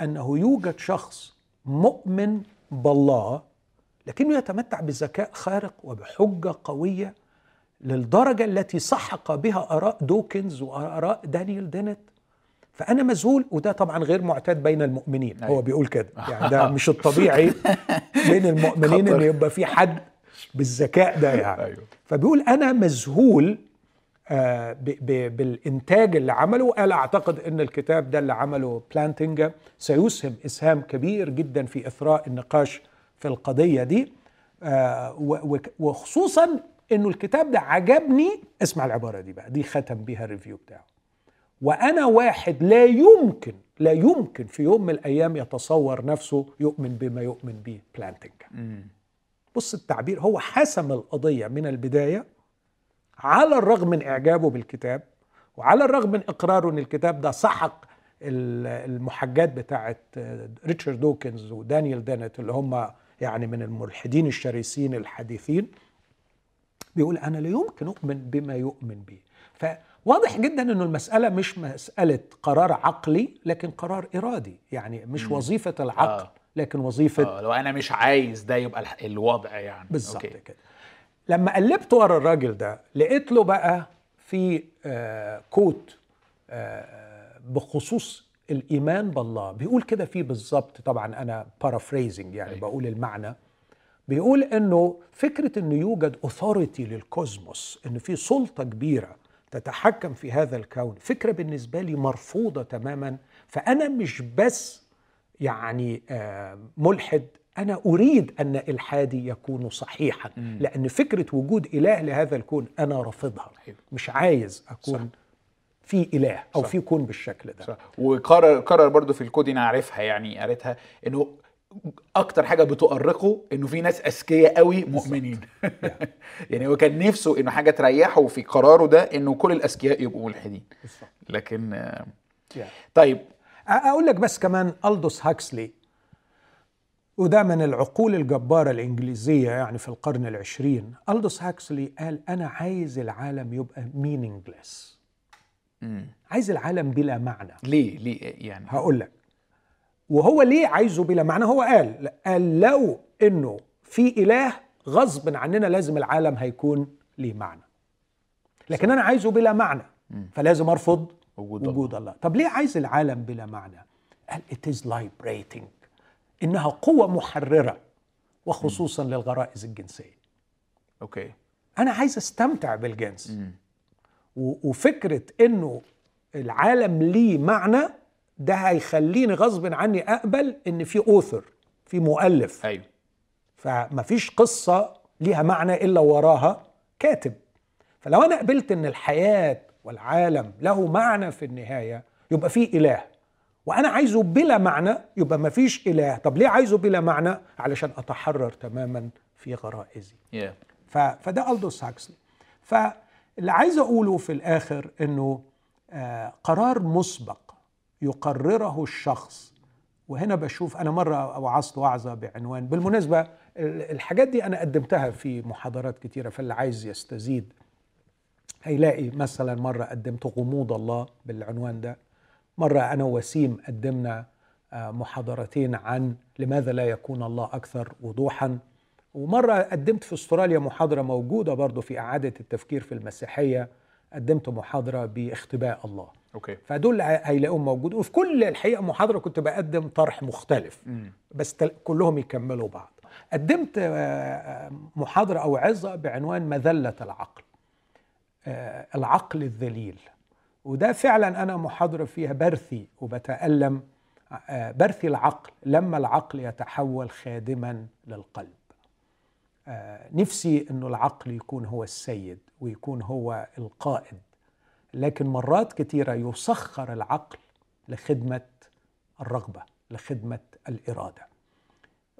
أنه يوجد شخص مؤمن بالله لكنه يتمتع بذكاء خارق وبحجة قوية للدرجة التي سحق بها آراء دوكنز وآراء دانيال دينت فأنا مذهول وده طبعا غير معتاد بين المؤمنين. أيوة. هو بيقول كده. يعني ده مش الطبيعي بين المؤمنين إن. يبقى في حد بالذكاء ده يعني. أيوة. فبيقول أنا مذهول آه، ب- ب- بالإنتاج اللي عمله. وقال أعتقد إن الكتاب ده اللي عمله بلانتنجا سيسهم إسهام كبير جدا في إثراء النقاش في القضية دي. آه، وخصوصا إنه الكتاب ده عجبني. اسمع العبارة دي بقى. دي ختم بيها ال review بتاعه. وأنا واحد لا يمكن لا يمكن في يوم من الأيام يتصور نفسه يؤمن بما يؤمن به بلانتنجا. بص التعبير هو حسم القضية من البداية على الرغم من إعجابه بالكتاب وعلى الرغم من إقراره إن الكتاب ده سحق ال- المحاجات بتاعه ريتشارد دوكنز ودانيال دينت اللي هم يعني من الملحدين الشرسين الحديثين بيقول أنا لا يمكن أؤمن بما يؤمن به. فواضح جدا إنه المسألة مش مسألة قرار عقلي لكن قرار إرادي يعني مش وظيفة العقل آه. لكن وظيفة آه لو أنا مش عايز ده يبقى الوضع يعني بالظبط. كده لما قلبت ورا الراجل ده لقيت له بقى في آه quote آه بخصوص الإيمان بالله بيقول كده فيه بالظبط طبعا أنا paraphrasing يعني أيوة. بقول المعنى بيقول إنه فكرة إنه يوجد authority لل cosmos ان في سلطة كبيرة تتحكم في هذا الكون فكرة بالنسبة لي مرفوضة تماما فأنا مش بس يعني آه، ملحد أنا أريد أن إلحادي يكون صحيحا لأن فكرة وجود إله لهذا الكون أنا رافضها. مش عايز أكون صح. في إله أو صح. في كون بالشكل ده صح. وقرر قرر برضو في الكود أنا عارفها يعني قريتها إنه أكتر حاجة بتؤرقه إنه في ناس أذكياء قوي مؤمنين. يعني هو كان نفسه إنه حاجة تريحه في قراره ده إنه كل الأذكياء يبقوا ملحدين. لكن. طيب. أقول لك بس كمان ألدوس هاكسلي وده من العقول الجبارة الإنجليزية يعني في القرن العشرين. ألدوس هاكسلي قال أنا عايز العالم يبقى meaningless. عايز العالم بلا معنى. ليه؟ ليه؟ يعني هقول لك. وهو ليه عايزه بلا معنى؟ هو قال قال لو إنه في إله غصب عننا لازم العالم هيكون ليه معنى. لكن أنا عايزه بلا معنى فلازم أرفض وجود وجود الله. طب ليه عايز العالم بلا معنى؟ قال it is liberating. إنها قوة محررة وخصوصا للغرائز الجنسية. أوكي. أنا عايز أستمتع بالجنس. وفكرة إنه العالم ليه معنى ده هيخليني غصب عني أقبل إن في أوثر في مؤلف. أيوه. فمفيش قصة ليها معنى إلا وراها كاتب. فلو أنا قبلت إن الحياة والعالم له معنى في النهاية يبقى في إله. وأنا عايزه بلا معنى يبقى مفيش إله. طب ليه عايزه بلا معنى؟ علشان أتحرر تماما في غرائزي. يا ف... فده ألدوس هاكسلي. فاللي عايز أقوله في الآخر أنه آه قرار مسبق يقرره الشخص. وهنا بشوف أنا مرة وعظت وعظة بعنوان. بالمناسبة ال- الحاجات دي أنا قدمتها في محاضرات كتيرة فاللي عايز يستزيد هيلاقي مثلا مرة قدمت غموض الله بالعنوان ده. مرة أنا وسيم قدمنا آه، محاضرتين عن لماذا لا يكون الله أكثر وضوحا. ومرة قدمت في استراليا محاضرة موجودة برضو في إعادة التفكير في المسيحية. قدمت محاضرة باختباء الله. أوكي. فدول هيلاقوهم موجودين وفي كل الحقيقة محاضرة كنت بقدم طرح مختلف بس كلهم يكملوا بعض. قدمت محاضرة أو عظة بعنوان مذلة العقل. العقل الذليل. وده فعلا أنا محاضرة فيها برثي وبتألم. برثي العقل لما العقل يتحول خادما للقلب. نفسي إنه العقل يكون هو السيد ويكون هو القائد. لكن مرات كثيره يسخر العقل لخدمة الرغبة لخدمة الإرادة.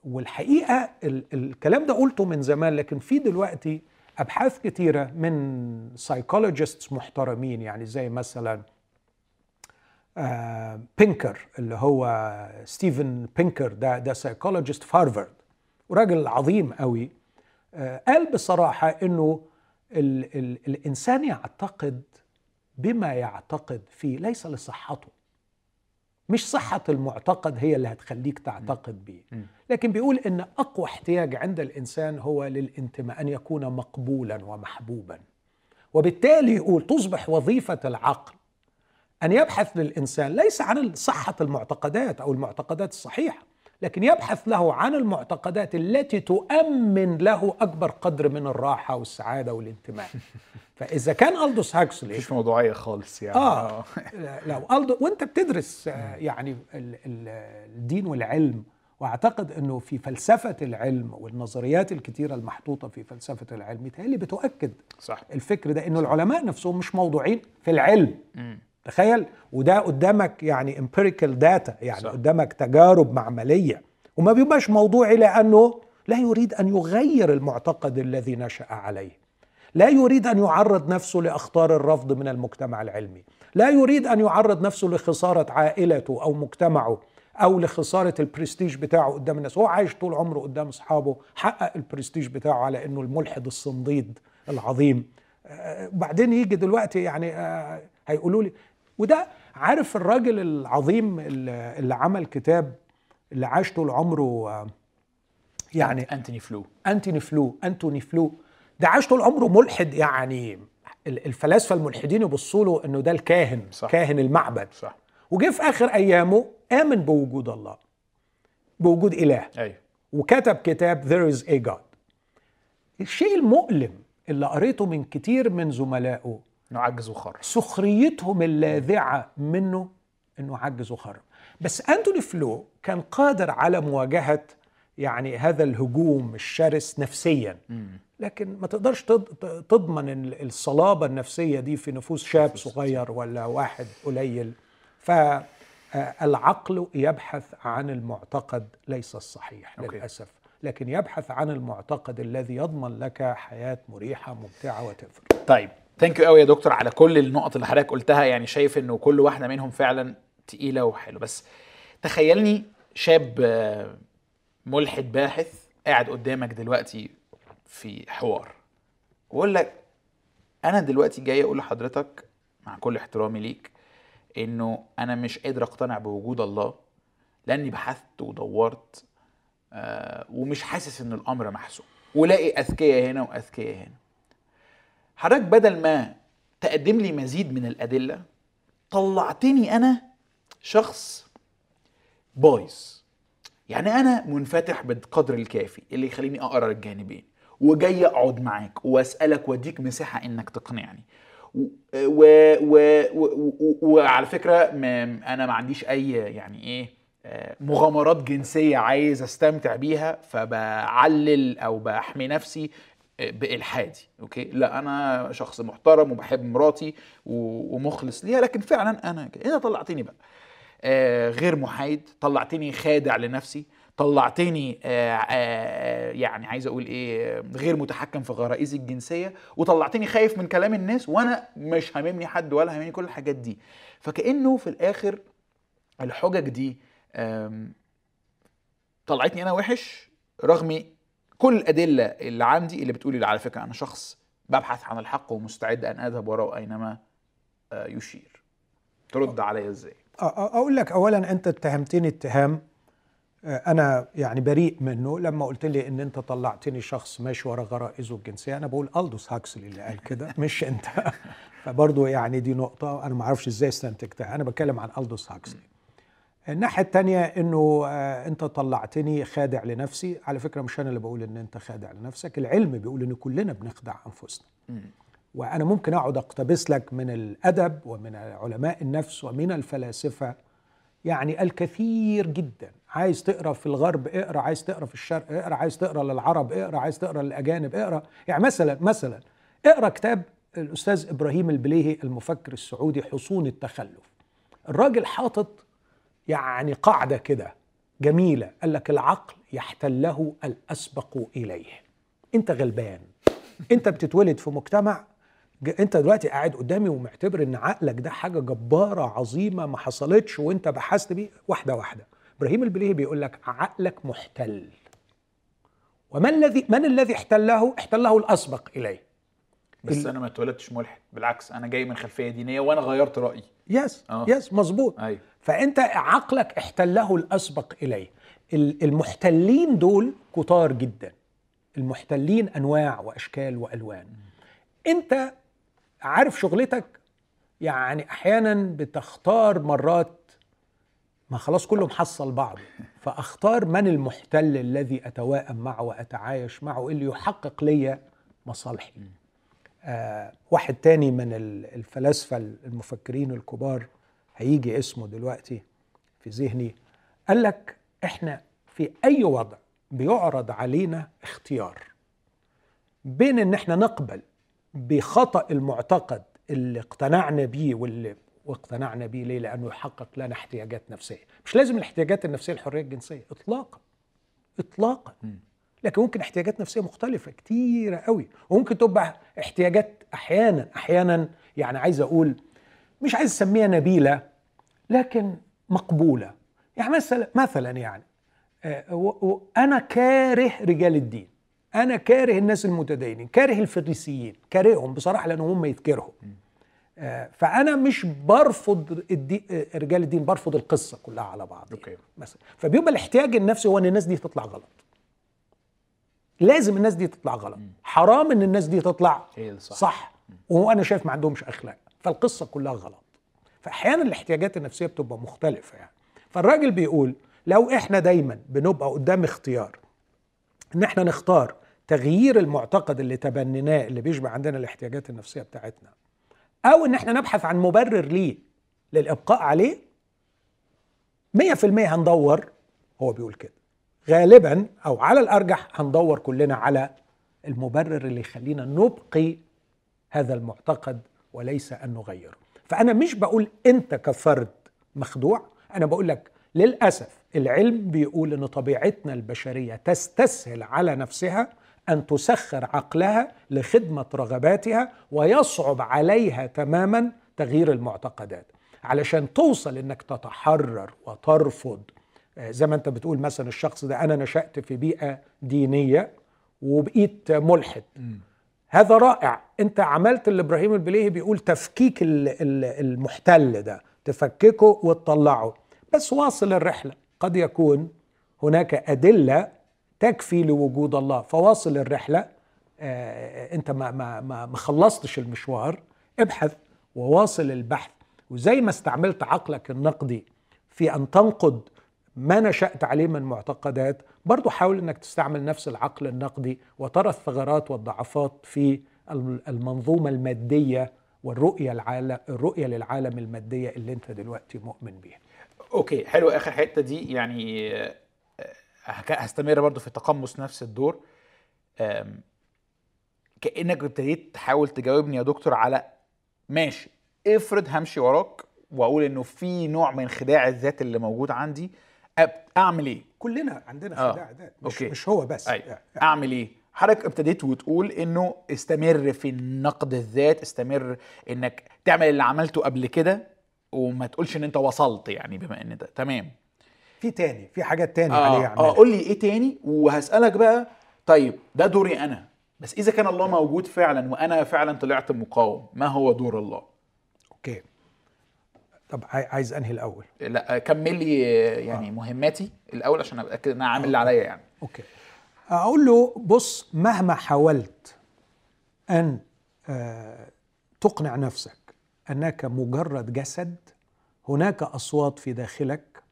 والحقيقة الكلام ده قلته من زمان لكن في دلوقتي أبحاث كثيره من psychologists محترمين يعني زي مثلا آه بينكر اللي هو ستيفن بينكر ده ده psychologist في هارفارد وراجل عظيم قوي. آه قال بصراحة إنه ال ال الإنسان يعتقد بما يعتقد فيه ليس لصحته. مش صحة المعتقد هي اللي هتخليك تعتقد به لكن بيقول إن أقوى احتياج عند الإنسان هو للانتماء أن يكون مقبولا ومحبوبا. وبالتالي يقول تصبح وظيفة العقل أن يبحث للإنسان ليس عن صحة المعتقدات أو المعتقدات الصحيحة. لكن يبحث له عن المعتقدات التي تؤمن له أكبر قدر من الراحة والسعادة والانتماء. فإذا كان ألدوس هاكسلي مفيش موضوعية خالص يعني. آه. لو الدو وأنت بتدرس يعني الدين والعلم وأعتقد إنه في فلسفة العلم والنظريات الكثيره المحطوطة في فلسفة العلم يتهيألي بتؤكد صح. الفكر ده إنه العلماء نفسهم مش موضوعين في العلم. م. تخيل؟ وده قدامك يعني empirical data يعني صح. قدامك تجارب معملية. وما بيبقاش موضوعي لأنه لا يريد أن يغير المعتقد الذي نشأ عليه. لا يريد أن يعرض نفسه لأخطار الرفض من المجتمع العلمي. لا يريد أن يعرض نفسه لخسارة عائلته أو مجتمعه أو لخسارة البرستيج بتاعه قدام الناس. هو عايش طول عمره قدام أصحابه حقق البرستيج بتاعه على إنه الملحد الصنديد العظيم. بعدين يجي دلوقتي يعني هيقولوا لي وده عارف الراجل العظيم اللي عمل كتاب اللي عاش طول عمره يعني أنتوني فلو. أنتوني فلو أنتوني فلو. ده عاش طول عمره ملحد يعني الفلاسفة الملحدين يبصوا له إنه ده الكاهن صح. كاهن المعبد. صح. وجه في آخر أيامه آمن بوجود الله بوجود إله. أيوه. وكتب كتاب There is a God. الشيء المؤلم اللي قريته من كتير من زملائه إنه عجز وخرب. سخريتهم اللاذعة منه إنه عجز وخرب. بس أنتوني فلو كان قادر على مواجهة يعني هذا الهجوم الشرس نفسيا. لكن ما تقدرش تضمن الصلابة النفسية دي في نفوس شاب صغير ولا واحد قليل. فالعقل يبحث عن المعتقد ليس الصحيح. للأسف. لكن يبحث عن المعتقد الذي يضمن لك حياة مريحة ممتعة وتفرق طيب. ثانك يو قوي يا دكتور على كل النقط اللي حضرتك قلتها. يعني شايف إنه كل واحدة منهم فعلا تقيلة وحلو بس تخيلني شاب ملحد باحث قاعد قدامك دلوقتي في حوار. واقول لك أنا دلوقتي جاي أقول لحضرتك مع كل احترامي ليك إنه أنا مش قادر أقتنع بوجود الله لأني بحثت ودورت آه ومش حاسس إن الأمر محسوم. ولاقي أذكياء هنا وأذكياء هنا. حضرتك بدل ما تقدم لي مزيد من الأدلة طلعتني أنا شخص بايظ. يعني أنا منفتح بالقدر الكافي اللي يخليني أقرأ الجانبين وجاي أقعد معاك وأسألك وأديك مساحة إنك تقنعني. و و و و وعلى فكرة أنا ما عنديش أي يعني إيه مغامرات جنسية عايز أستمتع بيها فبعلل أو بحمي نفسي بإلحادي أوكي؟ لا أنا شخص محترم وبحب مراتي ومخلص ليها لكن فعلا أنا كده طلعتني بقى. آه غير محايد طلعتني خادع لنفسي طلعتني آه آه يعني عايز أقول إيه غير متحكم في غرائزي الجنسية وطلعتني خايف من كلام الناس وأنا مش هاممني حد ولا هاممني كل الحاجات دي. فكأنه في الآخر الحجج دي طلعتني أنا وحش رغم كل الأدلة اللي عندي اللي بتقولي على فكرة أنا شخص ببحث عن الحق ومستعد أن أذهب وراءه أينما يشير. ترد عليا إزاي؟ أقول لك اولا أنت اتهمتني اتهام أنا يعني بريء منه لما قلت لي إن أنت طلعتني شخص ماشي ورا غرائزه الجنسية. أنا بقول ألدوس هاكسلي اللي قال كده مش أنت. فبرضه يعني دي نقطة أنا ما أعرفش إزاي استنتجتها. أنا بتكلم عن ألدوس هاكسلي. الناحية التانية إنه آه، أنت طلعتني خادع لنفسي. على فكرة مش أنا اللي بقول إن أنت خادع لنفسك العلم بيقول إن كلنا بنخدع أنفسنا. وأنا ممكن أقعد أقتبس لك من الأدب ومن علماء النفس ومن الفلاسفة. يعني الكثير جدا. عايز تقرأ في الغرب اقرأ عايز تقرأ في الشرق اقرأ عايز تقرأ للعرب اقرأ عايز تقرأ للأجانب اقرأ. يعني مثلا مثلا اقرأ كتاب الأستاذ إبراهيم البليهي المفكر السعودي حصون التخلف. الراجل حاطط يعني قاعدة كده جميلة قال لك العقل يحتله الأسبق إليه. أنت غلبان. أنت بتتولد في مجتمع أنت دلوقتي قاعد قدامي ومعتبر إن عقلك ده حاجة جبارة عظيمة ما حصلتش وأنت بحثت بيه. واحدة واحدة. إبراهيم البليهي بيقول لك عقلك محتل. وما الذي من الذي احتله؟ احتله الأسبق إليه. بس ال- أنا ما اتولدتش ملحد. بالعكس أنا جاي من خلفية دينية وأنا غيرت رأيي. يس آه. يس مظبوط. أيوه. فأنت عقلك احتله الأسبق إليه. ال- المحتلين دول كتار جدا. المحتلين أنواع وأشكال وألوان. أنت عارف شغلتك؟ يعني أحيانا بتختار مرات ما خلاص كله محصل بعضه. فأختار من المحتل الذي اتواءم معه وأتعايش معه اللي يحقق لي مصالحي. واحد تاني من ال- الفلاسفة المفكرين الكبار هيجي اسمه دلوقتي في ذهني قال لك إحنا في أي وضع بيعرض علينا اختيار بين إن إحنا نقبل بخطأ المعتقد اللي اقتنعنا بيه واللي واقتنعنا بيه ليه؟ لأنه يحقق لنا احتياجات نفسية، مش لازم الاحتياجات النفسية الحرية الجنسية اطلاقا اطلاقا. لكن ممكن احتياجات نفسية مختلفة كتيرة قوي. وممكن تبقى احتياجات أحيانا أحيانا يعني عايز أقول مش عايز أسميها نبيلة لكن مقبولة. يعني مثلا مثلا يعني آه، أنا كاره رجال الدين. أنا كاره الناس المتدينين كاره الفريسيين كارههم بصراحة لأن هم يتكرهوا آه، فأنا مش برفض الدي... آه، رجال الدين برفض القصة كلها على بعض. أوكي. مثلا فبيبقى الاحتياج النفسي هو إن الناس دي تطلع غلط. لازم الناس دي تطلع غلط. حرام إن الناس دي تطلع هي الصح. صح. وأنا شايف ما عندهمش أخلاق. فالقصة كلها غلط. فأحيانا الاحتياجات النفسية بتبقى مختلفة يعني. فالراجل بيقول لو إحنا دايما بنبقى قدام اختيار إن إحنا نختار تغيير المعتقد اللي تبنيناه اللي بيشبع عندنا الاحتياجات النفسية بتاعتنا أو إن إحنا نبحث عن مبرر ليه للإبقاء عليه 100% هندور هو بيقول كده. غالبا أو على الأرجح هندور كلنا على المبرر اللي يخلينا نبقي هذا المعتقد وليس أن نغيره. فأنا مش بقول أنت كفرد مخدوع أنا بقول لك للأسف العلم بيقول إن طبيعتنا البشرية تستسهل على نفسها أن تسخر عقلها لخدمة رغباتها ويصعب عليها تماما تغيير المعتقدات. علشان توصل إنك تتحرر وترفض زي ما انت بتقول مثلا الشخص ده أنا نشأت في بيئة دينية وبقيت ملحد. هذا رائع. انت عملت اللي إبراهيم البليهي بيقول تفكيك ال- ال- المحتل ده تفككه وتطلعه. بس واصل الرحلة. قد يكون هناك أدلة تكفي لوجود الله. فواصل الرحلة. آه، انت ما ما ما ما خلصتش المشوار. ابحث وواصل البحث. وزي ما استعملت عقلك النقدي في أن تنقد ما نشأت عليه من معتقدات. برضو حاول إنك تستعمل نفس العقل النقدي وترى الثغرات والضعفات في المنظومة المادية والرؤية العالم الرؤية للعالم المادية اللي أنت دلوقتي مؤمن بيها. okay حلو. آخر حتة دي يعني آه، هستمر برضو في تقمص نفس الدور. آم، كأنك ابتديت تحاول تجاوبني يا دكتور على ماشي افرض همشي وراك وأقول إنه في نوع من خداع الذات اللي موجود عندي أعمل إيه؟ كلنا عندنا آه، خداع ذات مش, okay. مش هو بس. أيوة. أعمل إيه؟ حضرتك ابتديت وتقول إنه استمر في نقد الذات استمر إنك تعمل اللي عملته قبل كده وما تقولش إن أنت وصلت يعني بما إن ده. تمام. في تاني في حاجات تاني عليه آه, آه قول لي إيه تاني؟ وهسألك بقى طيب ده دوري أنا. بس إذا كان الله موجود فعلا وأنا فعلا طلعت مقاوم ما هو دور الله؟ أوكي. طب عاي- عايز انهي الأول؟ لا كمل لي آه، يعني مهماتي الأول عشان أبقى اتاكد ان أنا عامل اللي عليا يعني. أوكي. أقول له بص مهما حاولت أن آه، تقنع نفسك أنك مجرد جسد هناك أصوات في داخلك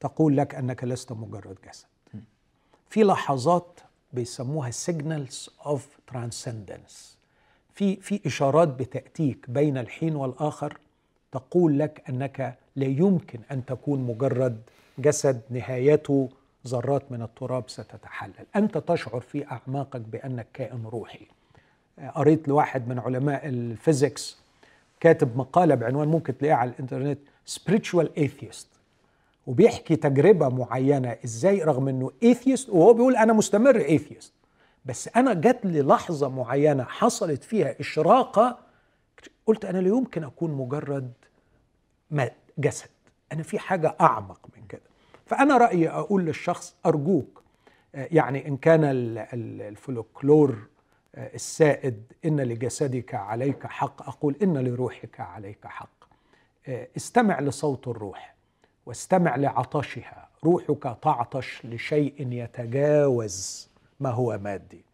تقول لك أنك لست مجرد جسد. في لحظات بيسموها signals of transcendence. في في إشارات بتأتيك بين الحين والآخر تقول لك أنك لا يمكن أن تكون مجرد جسد نهايته ذرات من التراب ستتحلل. أنت تشعر في أعماقك بأنك كائن روحي. قريت لواحد من علماء الفيزيكس كاتب مقالة بعنوان ممكن تلاقيها على الإنترنت spiritual atheist. وبيحكي تجربة معينة إزاي رغم إنه atheist وهو بيقول أنا مستمر atheist. بس أنا جات لي لحظة معينة حصلت فيها إشراقة قلت أنا لا يمكن أكون مجرد جسد. أنا في حاجة أعمق من كده. فأنا رأيي أقول للشخص أرجوك يعني إن كان الفولكلور السائد إن لجسدك عليك حق أقول إن لروحك عليك حق. استمع لصوت الروح واستمع لعطشها. روحك تعطش لشيء يتجاوز ما هو مادي.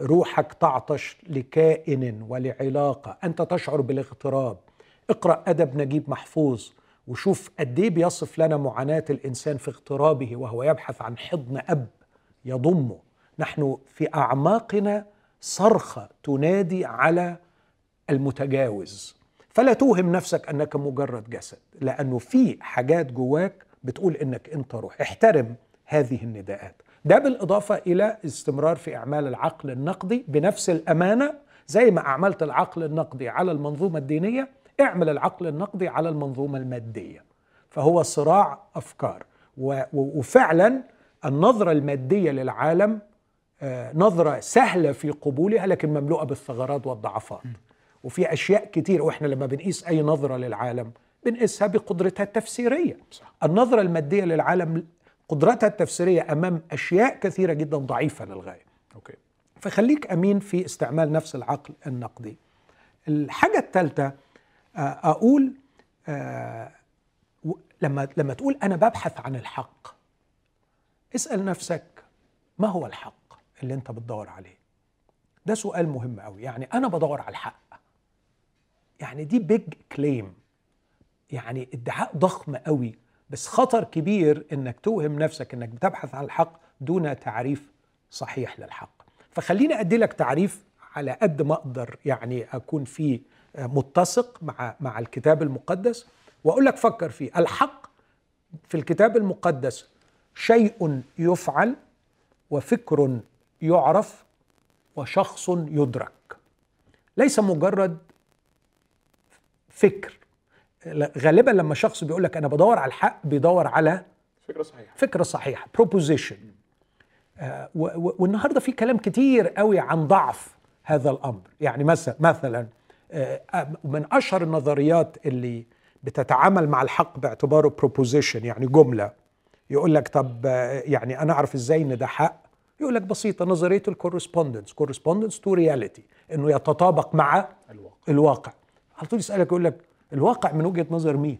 روحك تعطش لكائن ولعلاقة. أنت تشعر بالاغتراب. اقرأ أدب نجيب محفوظ وشوف قد إيه بيصف لنا معاناة الإنسان في اغترابه وهو يبحث عن حضن أب يضمه. نحن في أعماقنا صرخة تنادي على المتجاوز. فلا توهم نفسك أنك مجرد جسد لأنه في حاجات جواك بتقول إنك أنت روح. احترم هذه النداءات. ده بالإضافة إلى استمرار في أعمال العقل النقدي بنفس الأمانة زي ما أعملت العقل النقدي على المنظومة الدينية اعمل العقل النقدي على المنظومة المادية. فهو صراع أفكار وفعلا النظرة المادية للعالم آه، نظرة سهلة في قبولها لكن مملوءة بالثغرات والضعفات. وفي أشياء كتير وإحنا لما بنقيس أي نظرة للعالم بنقيسها بقدرتها التفسيرية. صح. النظرة المادية للعالم قدرتها التفسيرية أمام أشياء كثيرة جدا ضعيفة للغايه okay. فخليك أمين في استعمال نفس العقل النقدي. الحاجة الثالثه آه، أقول آه، لما لما تقول أنا ببحث عن الحق اسأل نفسك ما هو الحق اللي أنت بتدور عليه؟ ده سؤال مهم قوي يعني أنا بدور على الحق. يعني دي big claim يعني ادعاء ضخم قوي بس خطر كبير إنك توهم نفسك إنك بتبحث عن الحق دون تعريف صحيح للحق. فخليني أدي لك تعريف على قد ما أقدر يعني أكون فيه متسق مع مع الكتاب المقدس وأقول لك فكر فيه. الحق في الكتاب المقدس شيء يفعل وفكر يعرف وشخص يدرك. ليس مجرد فكر. غالبا لما شخص بيقول لك أنا بدور على الحق بيدور على فكرة صحيحة. فكرة صحيحة proposition آه والنهاردة في كلام كتير قوي عن ضعف هذا الأمر. يعني مثلا مثلا آه من أشهر النظريات اللي بتتعامل مع الحق باعتباره proposition يعني جملة. يقول لك طب آه يعني أنا أعرف إزاي إن ده حق؟ يقول لك بسيطة نظرية ال correspondence correspondence to reality إنه يتطابق مع الواقع. الواقع. على طول يسألك يقول لك الواقع من وجهة نظر مين؟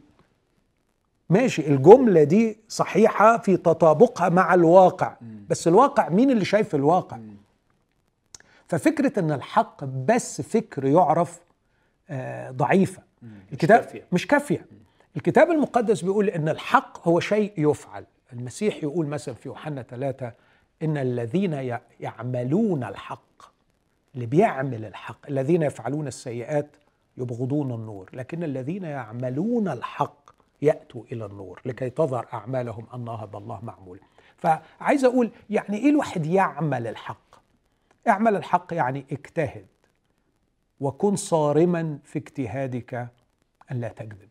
ماشي الجملة دي صحيحة في تطابقها مع الواقع. بس الواقع مين اللي شايف الواقع؟ ففكرة إن الحق بس فكر يعرف آه ضعيفة. الكتاب مش كافية. الكتاب المقدس بيقول إن الحق هو شيء يفعل. المسيح يقول مثلا في يوحنا ثلاثة إن الذين يعملون الحق اللي بيعمل الحق الذين يفعلون السيئات يبغضون النور لكن الذين يعملون الحق يأتوا إلى النور لكي تظهر أعمالهم انها بالله معموله فعايز أقول يعني إيه الواحد يعمل الحق؟ اعمل الحق يعني اجتهد وكن صارما في اجتهادك أن لا تكذب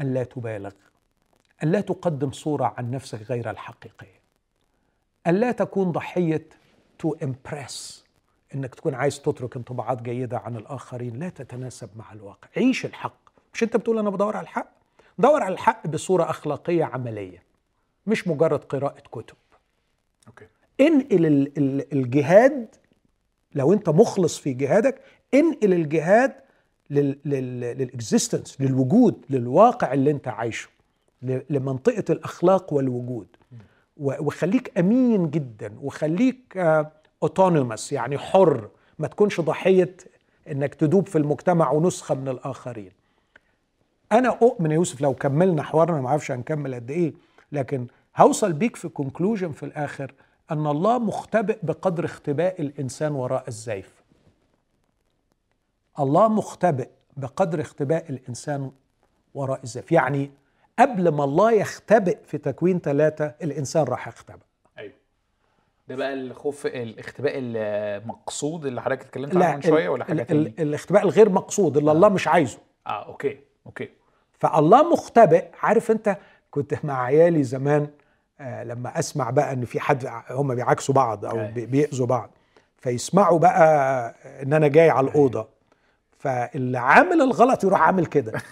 أن لا تبالغ أن لا تقدم صورة عن نفسك غير الحقيقية أن لا تكون ضحية to impress إنك تكون عايز تترك انطباعات جيدة عن الآخرين لا تتناسب مع الواقع. عيش الحق. مش أنت بتقول أنا بدور على الحق؟ دور على الحق بصورة أخلاقية عملية مش مجرد قراءة كتب. okay. انقل الجهاد لو أنت مخلص في جهادك انقل الجهاد لل existence للوجود للواقع اللي أنت عايشه لمنطقة الأخلاق والوجود. وخليك أمين جدا وخليك آه autonomous يعني حر ما تكونش ضحية إنك تدوب في المجتمع ونسخة من الآخرين. أنا أؤمن يا يوسف لو كملنا حوارنا ما أعرفش هنكمل قد إيه لكن هوصل بيك في conclusion في الآخر أن الله مختبئ بقدر اختباء الإنسان وراء الزيف. الله مختبئ بقدر اختباء الإنسان وراء الزيف. يعني قبل ما الله يختبئ في تكوين ثلاثة الإنسان راح يختبئ. ده بقى الخوف الاختباء المقصود اللي حضرتك اتكلمت عنه من شوية ولا حاجة ال- تاني؟ ال- الاختباء الغير مقصود اللي الله مش عايزه. آه okay okay. فالله مختبئ. عارف أنت كنت مع عيالي زمان آه لما أسمع بقى إن في حد هم بيعاكسوا بعض أو أيوة. بي- بيأذوا بعض فيسمعوا بقى إن أنا جاي على الأوضة. فاللي عامل الغلط يروح عامل كده.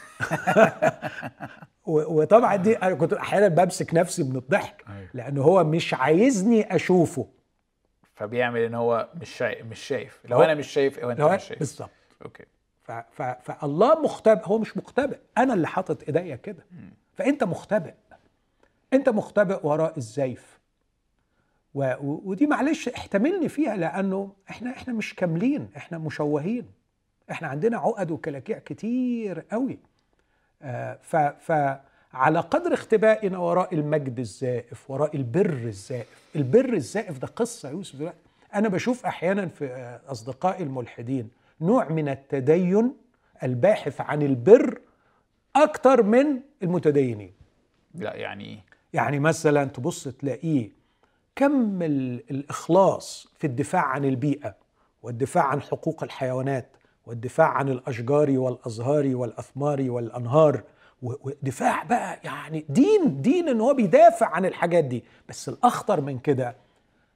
وطبعا دي أنا كنت أحيانا بمسك نفسي من الضحك أيوة. لأن هو مش عايزني أشوفه. فبيعمل إن هو مش شايف مش شايف. لو أنا مش شايف أو أنت مش شايف. بالظبط. أوكي. ف ف فالله مختبئ. هو مش مختبئ. أنا اللي حاطط إيديا كده. فأنت مختبئ. أنت مختبئ وراء الزيف. و و ودي معلش احتملني فيها لأنه إحنا إحنا مش كاملين. إحنا مشوهين. إحنا عندنا عقد وكلاكيع كتير قوي. آه فعلى قدر اختبائنا وراء المجد الزائف وراء البر الزائف. البر الزائف ده يا يوسف. دلوقتي أنا بشوف أحيانا في آه، أصدقائي الملحدين نوع من التدين الباحث عن البر أكتر من المتدينين. لا يعني إيه؟ يعني مثلا تبص تلاقيه كم ال- الإخلاص في الدفاع عن البيئة والدفاع عن حقوق الحيوانات والدفاع عن الأشجار والأزهار والأثمار والأنهار. و- ودفاع بقى يعني دين دين إن هو بيدافع عن الحاجات دي. بس الأخطر من كده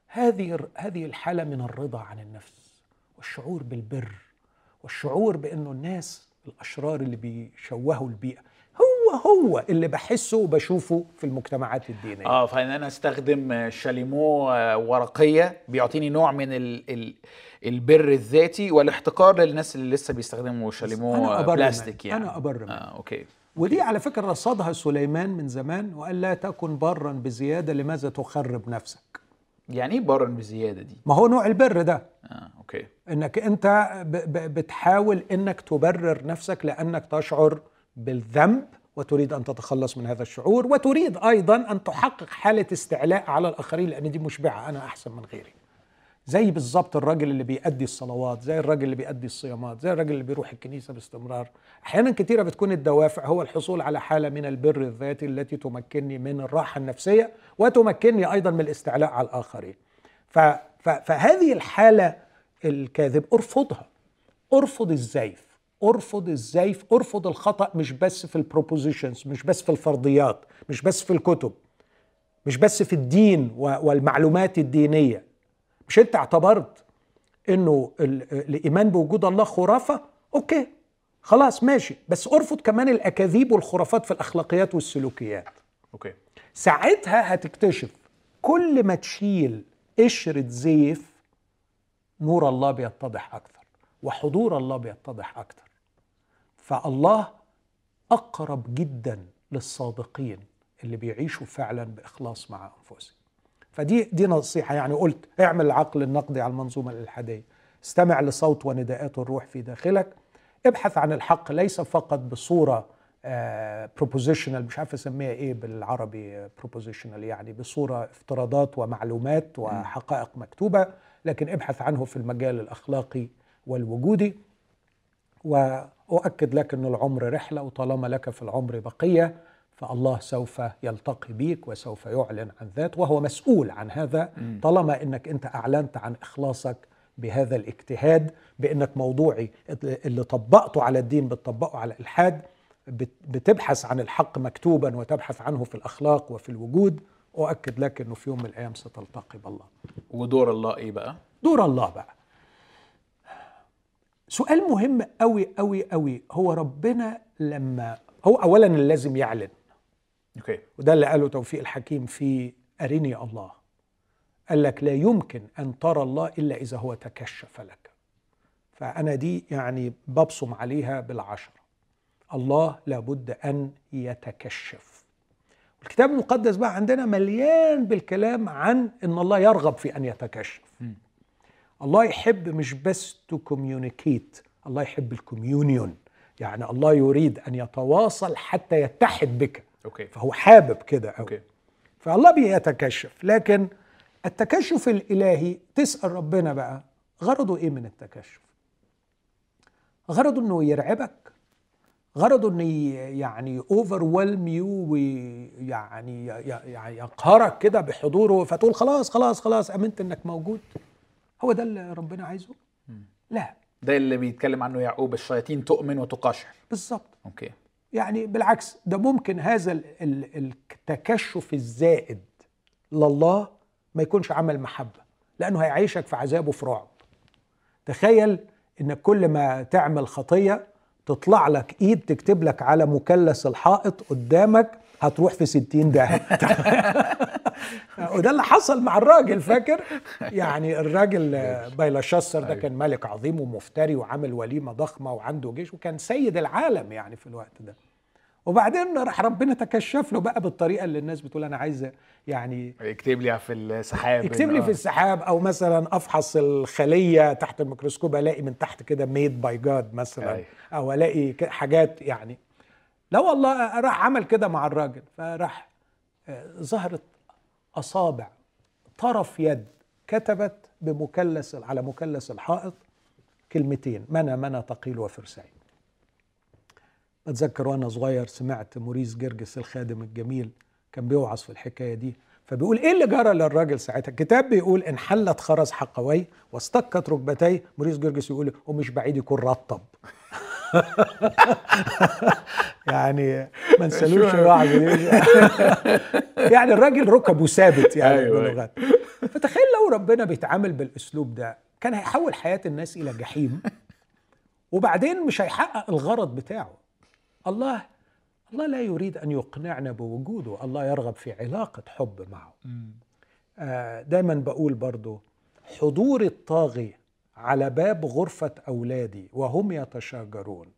هذه هذه الحالة من الرضا عن النفس والشعور بالبر والشعور بأنه الناس الأشرار اللي بيشوهوا البيئة هو هو اللي بحسه وبشوفه في المجتمعات الدينية. آه فإن أنا أستخدم شاليمو آه، ورقية بيعطيني نوع من ال ال البر الذاتي والاحتقار للناس اللي لسه بيستخدموا شاليمو بلاستيك يعني. أنا أبرم آه okay. ودي على فكرة رصدها سليمان من زمان وقال لا تكن برا بزيادة لماذا تخرب نفسك؟ يعني إيه برا بزيادة دي؟ ما هو نوع البر ده. آه أوكي. إنك أنت بتحاول إنك تبرر نفسك لأنك تشعر بالذنب وتريد أن تتخلص من هذا الشعور وتريد أيضا أن تحقق حالة استعلاء على الآخرين لأن دي مشبعة أنا أحسن من غيري. زي بالظبط الراجل اللي بيأدي الصلوات زي الراجل اللي بيأدي الصيامات زي الراجل اللي بيروح الكنيسة باستمرار. أحيانا كثيرة بتكون الدوافع هو الحصول على حالة من البر الذاتي التي تمكنني من الراحة النفسية وتمكنني أيضا من الاستعلاء على الآخرين. ف ف فهذه الحالة الكاذب أرفضها. أرفض الزيف أرفض الزيف أرفض الخطأ مش بس في ال propositions مش بس في الفرضيات مش بس في الكتب مش بس في الدين والمعلومات الدينية. مش أنت اعتبرت إنه ال- الإيمان بوجود الله خرافة؟ أوكي خلاص ماشي. بس أرفض كمان الأكاذيب والخرافات في الأخلاقيات والسلوكيات. أوكي. ساعتها هتكتشف كل ما تشيل قشرة زيف نور الله بيتضح أكثر وحضور الله بيتضح أكثر. فالله أقرب جدا للصادقين اللي بيعيشوا فعلا بإخلاص مع أنفسهم. فدي دي نصيحة يعني قلت اعمل العقل النقدي على المنظومة الإلحادية. استمع لصوت ونداءات الروح في داخلك. ابحث عن الحق ليس فقط بصورة propositional مش عارف أسميها إيه بالعربي propositional يعني بصورة افتراضات ومعلومات وحقائق مكتوبة لكن ابحث عنه في المجال الأخلاقي والوجودي. واؤكد لك ان العمر رحلة وطالما لك في العمر بقية فالله سوف يلتقي بيك وسوف يعلن عن ذاته وهو مسؤول عن هذا. طالما إنك أنت أعلنت عن إخلاصك بهذا الاجتهاد بإنك موضوعي اللي طبقته على الدين بتطبقه على الإلحاد بت- بتبحث عن الحق مكتوبا وتبحث عنه في الأخلاق وفي الوجود أؤكد لك إنه في يوم من الأيام ستلتقي بالله. ودور الله إيه بقى؟ دور الله بقى. سؤال مهم قوي قوي قوي هو ربنا لما هو اولا لازم يعلن. أوكي. وده اللي قاله توفيق الحكيم في أرني الله. قال لك لا يمكن أن ترى الله إلا إذا هو تكشف لك. فأنا دي يعني ببصم عليها بالعشرة. الله لابد أن يتكشف. الكتاب المقدس بقى عندنا مليان بالكلام عن أن الله يرغب في أن يتكشف. الله يحب مش بس to communicate الله يحب ال communion يعني الله يريد أن يتواصل حتى يتحد بك. okay. فهو حابب كده قوي okay. فالله بيتكشف. لكن التكشف الإلهي تسأل ربنا بقى غرضه إيه من التكشف؟ غرضه إنه يرعبك؟ غرضه انه يعني overwhelm you ويعني يعني يقهرك كده بحضوره فتقول خلاص خلاص خلاص آمنت إنك موجود؟ هو ده اللي ربنا عايزه؟ لا. ده اللي بيتكلم عنه يعقوب الشياطين تؤمن وتقشعر بالظبط. okay. يعني بالعكس ده ممكن هذا ال- ال- التكشف الزائد لله ما يكونش عمل محبة لأنه هيعيشك في عذاب وفي رعب. تخيل إنك كل ما تعمل خطية تطلع لك إيد تكتب لك على مثلث الحائط قدامك هتروح في ستين داهية. وده اللي حصل مع الراجل فاكر يعني الراجل بايلاشسر ده أيوة. كان ملك عظيم ومفتري وعامل وليمة ضخمة وعنده جيش وكان سيد العالم يعني في الوقت ده وبعدين راح ربنا تكشف له بقى بالطريقة اللي الناس بتقول أنا عايز يعني اكتب لي في السحاب يكتب لي إن- في آه. السحاب أو مثلا أفحص الخلية تحت الميكروسكوب ألاقي من تحت كده made by God مثلا أيوة. أو ألاقي حاجات يعني لا والله راح عمل كده مع الراجل فراح آه، ظهرت أصابع طرف يد كتبت بمكلس على مثلث الحائط كلمتين منى منى تقيل وفرسين أتذكر وأنا صغير سمعت موريس جرجس الخادم الجميل كان بيوعظ في الحكاية دي فبيقول إيه اللي جرى للراجل ساعتها؟ الكتاب بيقول انحلت خرز حقويه واستكت ركبتيه موريس جرجس يقول ومش بعيد يكون رطب. يعني ما نسالوش الوعظ دي. يعني الراجل ركبه ثابت يعني أيوة، أيوة. بلغات فتخيل لو ربنا بيتعامل بالأسلوب ده كان هيحول حياة الناس إلى جحيم وبعدين مش هيحقق الغرض بتاعه. الله الله لا يريد أن يقنعنا بوجوده الله يرغب في علاقة حب معه. آه، دايما بقول برضو حضور الطاغي على باب غرفة أولادي وهم يتشاجرون.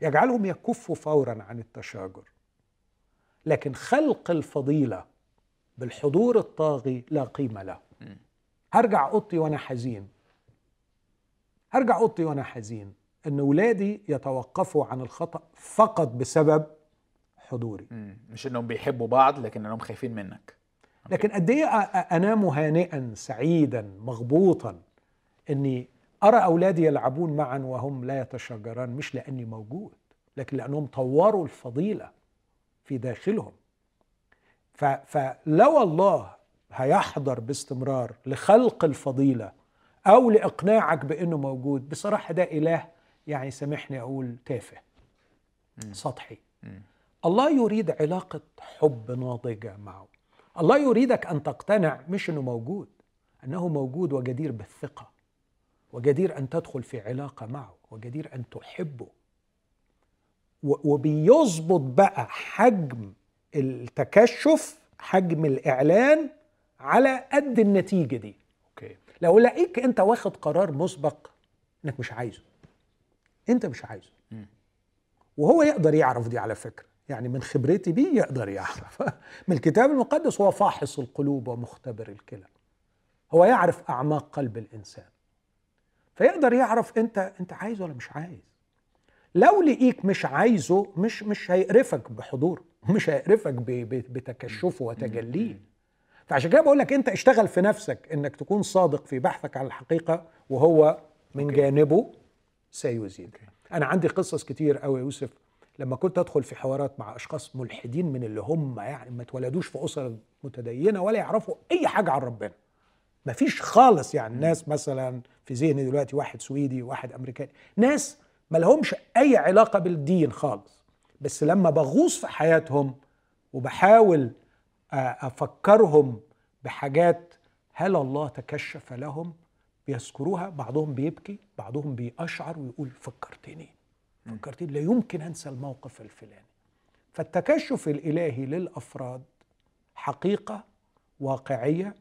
يجعلهم يكفوا فورا عن التشاجر. لكن خلق الفضيلة بالحضور الطاغي لا قيمة له. هرجع أوضتي وأنا حزين. هرجع أوضتي وأنا حزين. إن ولادي يتوقفوا عن الخطأ فقط بسبب حضوري. مش إنهم بيحبوا بعض لكن إنهم خايفين منك. لكن قد إيه أ- أ- أنام هانئا سعيدا مغبوطا إني أرى أولادي يلعبون معا وهم لا يتشاجران مش لأني موجود لكن لأنهم طوروا الفضيلة في داخلهم. فلو الله هيحضر باستمرار لخلق الفضيلة أو لإقناعك بأنه موجود بصراحة ده إله يعني سامحني أقول تافه سطحي. الله يريد علاقة حب ناضجة معه. الله يريدك أن تقتنع مش إنه موجود إنه موجود وجدير بالثقة. وجدير أن تدخل في علاقة معه وجدير أن تحبه. وبيظبط بقى حجم التكشف حجم الإعلان على قد النتيجة دي. أوكي. لو لقيك أنت واخد قرار مسبق إنك مش عايزه. أنت مش عايزه. وهو يقدر يعرف دي على فكرة. يعني من خبرتي بيه يقدر يعرف. من الكتاب المقدس هو فاحص القلوب ومختبر الكلى. هو يعرف أعماق قلب الإنسان. فيقدر يعرف انت انت عايز ولا مش عايز. لو لقيك مش عايزه مش مش هيقرفك بحضوره مش هيقرفك بتكشفه وتجليه. فعشان كده بقول لك انت اشتغل في نفسك انك تكون صادق في بحثك عن الحقيقة وهو من. جانبه سيزيد. أنا عندي قصص كتير قوي يا يوسف لما كنت أدخل في حوارات مع أشخاص ملحدين من اللي هم يعني ما اتولدوش في اسر متدينة ولا يعرفوا أي حاجة عن ربنا. مفيش خالص يعني. ناس مثلا في ذهني دلوقتي واحد سويدي وواحد أمريكاني ناس ما لهمش أي علاقة بالدين خالص. بس لما بغوص في حياتهم وبحاول أفكرهم بحاجات هل الله تكشف لهم بيذكروها بعضهم بيبكي بعضهم بيأشعر ويقول فكرتني فكرتني لا يمكن أنسى الموقف الفلاني. فالتكشف الإلهي للأفراد حقيقة واقعية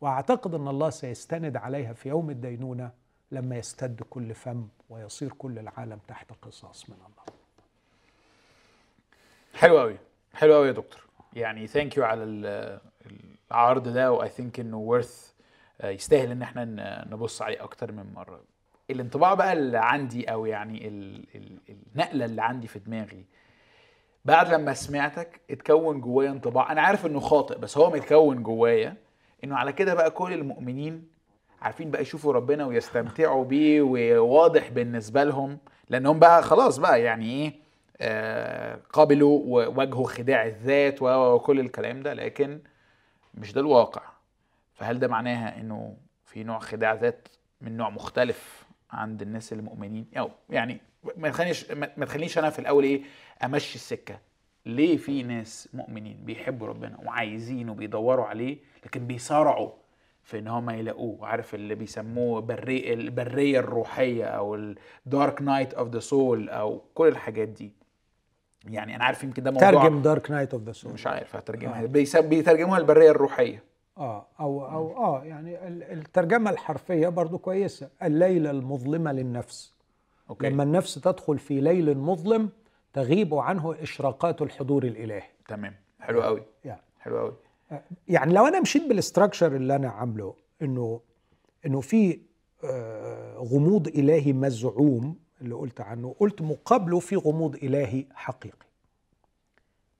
وأعتقد أن الله سيستند عليها في يوم الدينونة لما يستد كل فم ويصير كل العالم تحت قصاص من الله. حلو قوي. حلو قوي يا دكتور. يعني thank you على ال- العرض ده و I think إنه worth يستاهل إن إحنا نبص عليه أكتر من مرة. الانطباع بقى اللي عندي أو يعني ال ال النقلة اللي عندي في دماغي بعد لما سمعتك اتكون جوايا انطباع. أنا عارف إنه خاطئ بس هو متكون جوايا. إنه على كده بقى كل المؤمنين عارفين بقى يشوفوا ربنا ويستمتعوا بيه وواضح بالنسبة لهم لأنهم بقى خلاص بقى يعني إيه آه قابلوا وواجهوا خداع الذات وكل الكلام ده لكن مش ده الواقع. فهل ده معناها إنه في نوع خداع ذات من نوع مختلف عند الناس المؤمنين؟ أو يعني ما تخلينيش ما تخلينيش أنا في الأول إيه أمشي السكة. ليه في ناس مؤمنين بيحبوا ربنا وعايزين وبيدوروا عليه لكن بيصارعوا في إن هم يلاقوه؟ عارف اللي بيسموه البرية الروحية أو ال dark night of the soul أو كل الحاجات دي. يعني أنا عارف يمكن ده موضوع ترجم dark night of the soul مش عارف هترجمها. آه. بيترجموها البرية الروحية. آه أو أو آه يعني الترجمة الحرفية برضو كويسة. الليلة المظلمة للنفس. okay. لما النفس تدخل في ليل مظلم تغيب عنه إشراقات الحضور الإلهي. تمام. حلو قوي. يعني. حلو قوي. يعني لو أنا مشيت بال structure اللي أنا عامله إنه إنه في آه، غموض إلهي مزعوم اللي قلت عنه قلت مقابله في غموض إلهي حقيقي.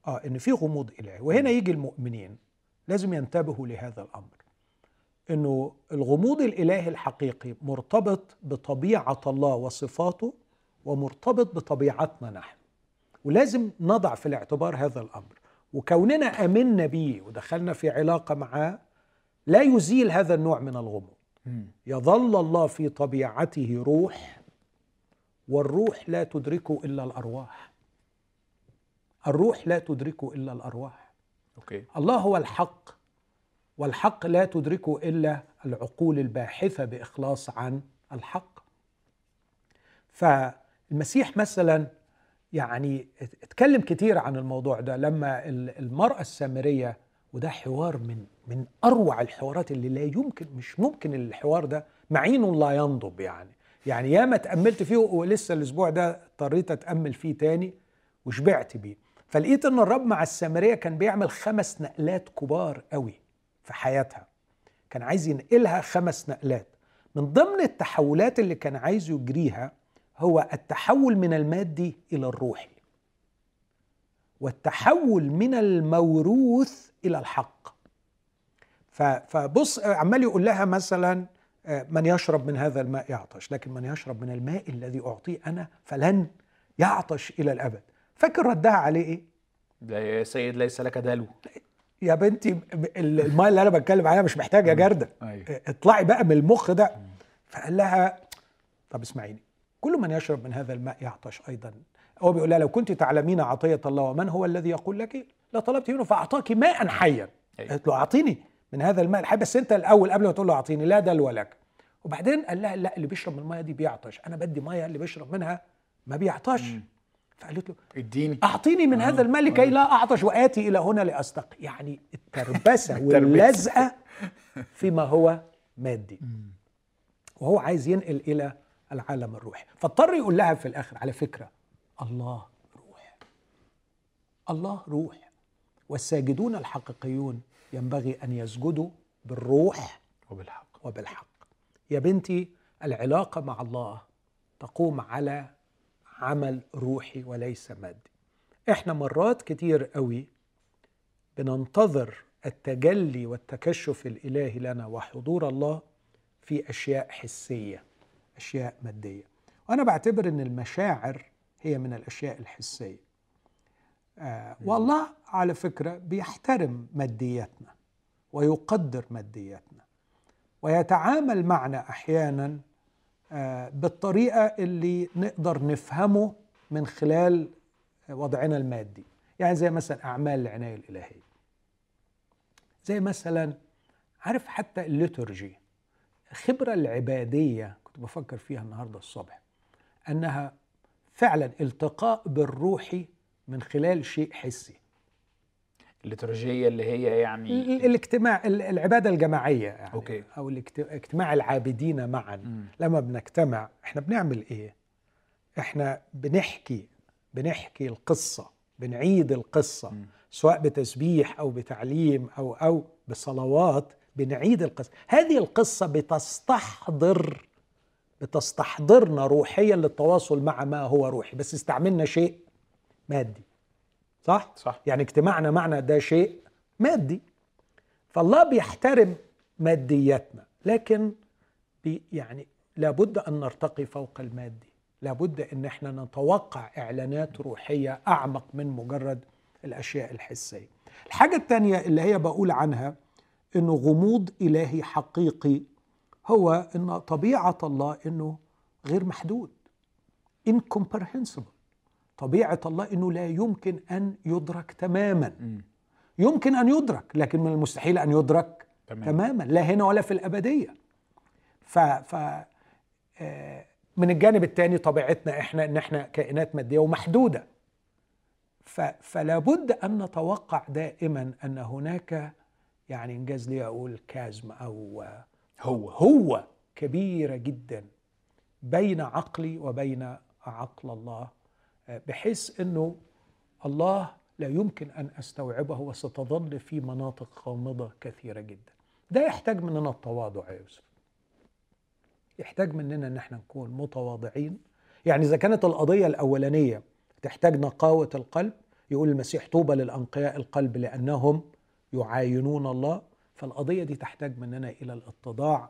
آه إن في غموض إلهي. وهنا يجي المؤمنين. لازم ينتبهوا لهذا الأمر. إنه الغموض الإلهي الحقيقي مرتبط بطبيعة الله وصفاته ومرتبط بطبيعتنا نحن. ولازم نضع في الاعتبار هذا الأمر. وكوننا أمنا به ودخلنا في علاقة معاه لا يزيل هذا النوع من الغموض. يظل الله في طبيعته روح والروح لا تدركه إلا الأرواح. الروح لا تدركه إلا الأرواح. أوكي. الله هو الحق والحق لا تدركه إلا العقول الباحثة بإخلاص عن الحق. فالمسيح مثلا يعني اتكلم كتير عن الموضوع ده. لما المرأة السامرية وده حوار من من أروع الحوارات اللي لا يمكن مش ممكن الحوار ده معين لا ينضب يعني. يعني ياما تأملت فيه ولسه الأسبوع ده اضطريت أتأمل فيه تاني وشبعت بيه. فلقيت إن الرب مع السامرية كان بيعمل خمس نقلات كبار قوي في حياتها. كان عايز ينقلها خمس نقلات. من ضمن التحولات اللي كان عايز يجريها هو التحول من المادي إلى الروحي. والتحول من الموروث إلى الحق. فبص عمال يقول لها مثلا آه، من يشرب من هذا الماء يعطش. لكن من يشرب من الماء الذي أعطيه أنا فلن يعطش إلى الأبد. فاكر ردها عليه إيه؟ يا سيد ليس لك دلو. يا بنتي الماء اللي أنا بتكلم عليها مش محتاجة جردة. أيوه. اطلعي بقى من المخ ده. فقال لها طب اسمعيني. كل من يشرب من هذا الماء يعطش أيضا. هو بيقول لها لو كنت تعلمين عطية الله ومن هو الذي يقول لك؟ لطلبت منه فأعطاك ماء حيا. قالت له أعطيني من هذا الماء. الحي بس أنت الأول قبل ما تقول له أعطيني لا دلو لك. وبعدين قال لها لا اللي بيشرب من الماء دي بيعطش. أنا بدي مية اللي بيشرب منها ما بيعطش. فقالت له اديني. أعطيني من آه. هذا الماء لكي لا أعطش وآتي إلى هنا لاستقي يعني التربسة واللزقة فيما هو مادي. وهو عايز ينقل إلى العالم الروحي. فاضطر يقول لها في الآخر على فكرة الله روح. الله روح. والساجدون الحقيقيون ينبغي أن يسجدوا بالروح وبالحق. وبالحق. يا بنتي العلاقة مع الله تقوم على عمل روحي وليس مادي. إحنا مرات كتير قوي بننتظر التجلي والتكشف الإلهي لنا وحضور الله في أشياء حسية. أشياء مادية. وأنا بعتبر أن المشاعر هي من الأشياء الحسية. آه والله على فكرة بيحترم مادياتنا ويقدر مادياتنا ويتعامل معنا أحيانا آه بالطريقة اللي نقدر نفهمه من خلال وضعنا المادي. يعني زي مثلا أعمال العناية الإلهية. زي مثلا عارف حتى ال liturgy الخبرة العبادية كنت بفكر فيها النهارده الصبح أنها فعلا التقاء بالروحي من خلال شيء حسي الليتورجية اللي هي يعني الاجتماع العبادة الجماعية يعني okay. أو اجتماع العابدين معا م. لما بنجتمع إحنا بنعمل إيه إحنا بنحكي بنحكي القصة بنعيد القصة م. سواء بتسبيح أو بتعليم أو أو بصلوات بنعيد القصة هذه القصة بتستحضر بتستحضرنا روحيا للتواصل مع ما هو روحي بس استعملنا شيء مادي. صح؟ صح. يعني اجتماعنا معنا ده شيء مادي. فالله بيحترم مادياتنا لكن بي يعني لابد أن نرتقي فوق المادي. لابد أن إحنا نتوقع إعلانات روحية أعمق من مجرد الأشياء الحسية. الحاجة الثانية اللي هي بقول عنها إنه غموض إلهي حقيقي هو إن طبيعة الله إنه غير محدود incomprehensible. طبيعة الله إنه لا يمكن أن يدرك تماما. يمكن أن يدرك لكن من المستحيل أن يدرك تمام. تماما لا هنا ولا في الأبدية. ف, ف آه، من الجانب الثاني طبيعتنا إحنا إن إحنا كائنات مادية ومحدودة. ف فلا بد أن نتوقع دائما أن هناك يعني إنجاز لي أقول كازم أو هو هو كبيره جدا بين عقلي وبين عقل الله بحيث إنه الله لا يمكن أن أستوعبه وستظل في مناطق غامضة كثيرة جدا. ده يحتاج مننا التواضع يا يوسف. يحتاج مننا إن إحنا نكون متواضعين. يعني إذا كانت القضية الأولانية تحتاج نقاوة القلب يقول المسيح طوبى للأنقياء القلب لأنهم يعاينون الله. فالقضية دي تحتاج مننا إلى الاتضاع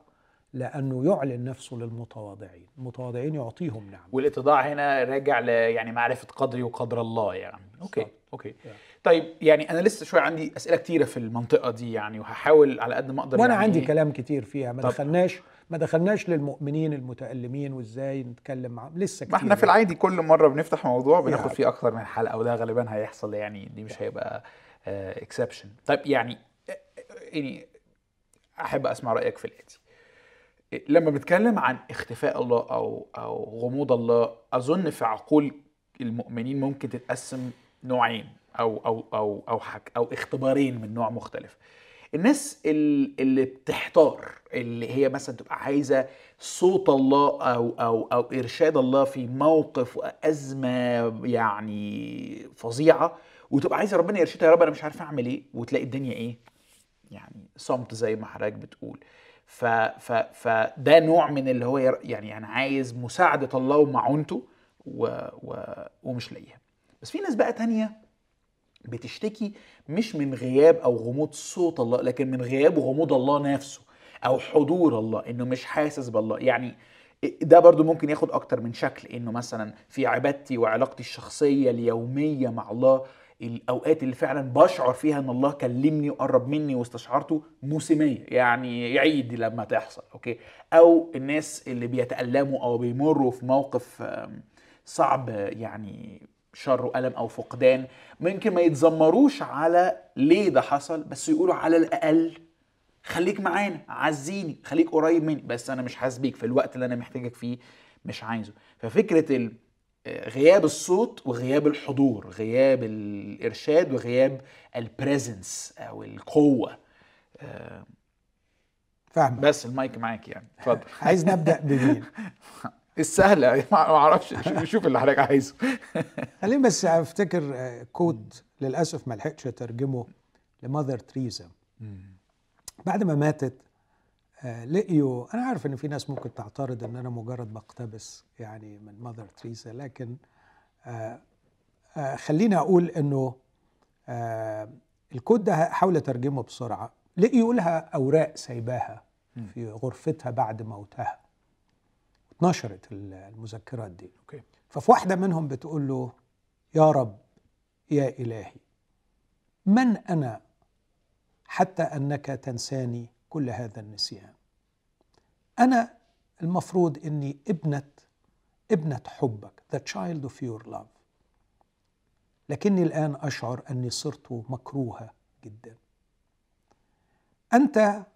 لأنه يعلن نفسه للمتواضعين المتواضعين يعطيهم نعم والاتضاع هنا راجع ل يعني معرفة قدري وقدر الله يعني okay صح. okay يعني. طيب يعني أنا لسه شوية عندي أسئلة كتيرة في المنطقة دي يعني وهحاول على قد ما أقدر وأنا يعني عندي كلام كتير فيها ما طب. دخلناش ما دخلناش للمؤمنين المتألمين وإزاي نتكلم معاهم لسه كتير ما إحنا في العادي كل مرة بنفتح موضوع بناخد. فيه أكتر من حلقة وده غالبا هيحصل يعني دي مش هيبقى اكسبشن طيب يعني آه، يعني أحب أسمع رأيك في الآتي. لما بنتكلم عن اختفاء الله أو أو غموض الله أظن في عقول المؤمنين ممكن تتقسم نوعين أو أو أو أو حك أو اختبارين من نوع مختلف. الناس ال- اللي بتحتار اللي هي مثلا تبقى عايزة صوت الله أو أو أو إرشاد الله في موقف وازمه يعني فظيعة وتبقى عايزة ربنا يرشدها يا رب أنا مش عارف أعمل إيه؟ وتلاقي الدنيا إيه؟ يعني صمت زي ما حضرتك بتقول. ف ف فده نوع من اللي هو يعني أنا عايز مساعدة الله ومعونته و و ومش لاقيها بس في ناس بقى تانية بتشتكي مش من غياب أو غموض صوت الله لكن من غياب غموض الله نفسه أو حضور الله إنه مش حاسس بالله. يعني ده برضو ممكن ياخد أكتر من شكل إنه مثلا في عبادتي وعلاقتي الشخصية اليومية مع الله الأوقات اللي فعلا بشعر فيها إن الله كلمني وقرب مني واستشعرته موسميه يعني عيد لما تحصل أوكي؟ أو الناس اللي بيتألموا أو بيمروا في موقف صعب يعني شر وألم أو فقدان ممكن ما يتذمروش على ليه ده حصل بس يقولوا على الأقل خليك معانا عزيني خليك قريب مني بس أنا مش حاسس بيك في الوقت اللي أنا محتاجك فيه مش عايزه. ففكرة ال... غياب الصوت وغياب الحضور غياب الإرشاد وغياب ال presence أو القوة. آه، فاهمة بس المايك معاك يعني. اتفضل. عايز نبدأ بمين؟ السهلة. ما أعرفش. شوف- اللي حضرتك عايزه. خليني بس أفتكر آه، كوت للأسف ما لحقتش أترجمه لماذر تريزا بعد ما ماتت آه، لقيوا أنا عارف إن في ناس ممكن تعترض إن أنا مجرد بقتبس يعني من ماذر تريزا لكن آه، آه، خليني أقول إنه آه، الكود ده هحاول أترجمه بسرعة. لقيوا لها أوراق سايباها في غرفتها بعد موتها. اتنشرت المذكرات دي. أوكي. ففي واحدة منهم بتقول له يا رب يا إلهي من أنا حتى أنك تنساني كل هذا النسيان. أنا المفروض أني ابنة ابنة حبك the child of your love. لكني الآن أشعر أني صرت مكروهة جدا. أنت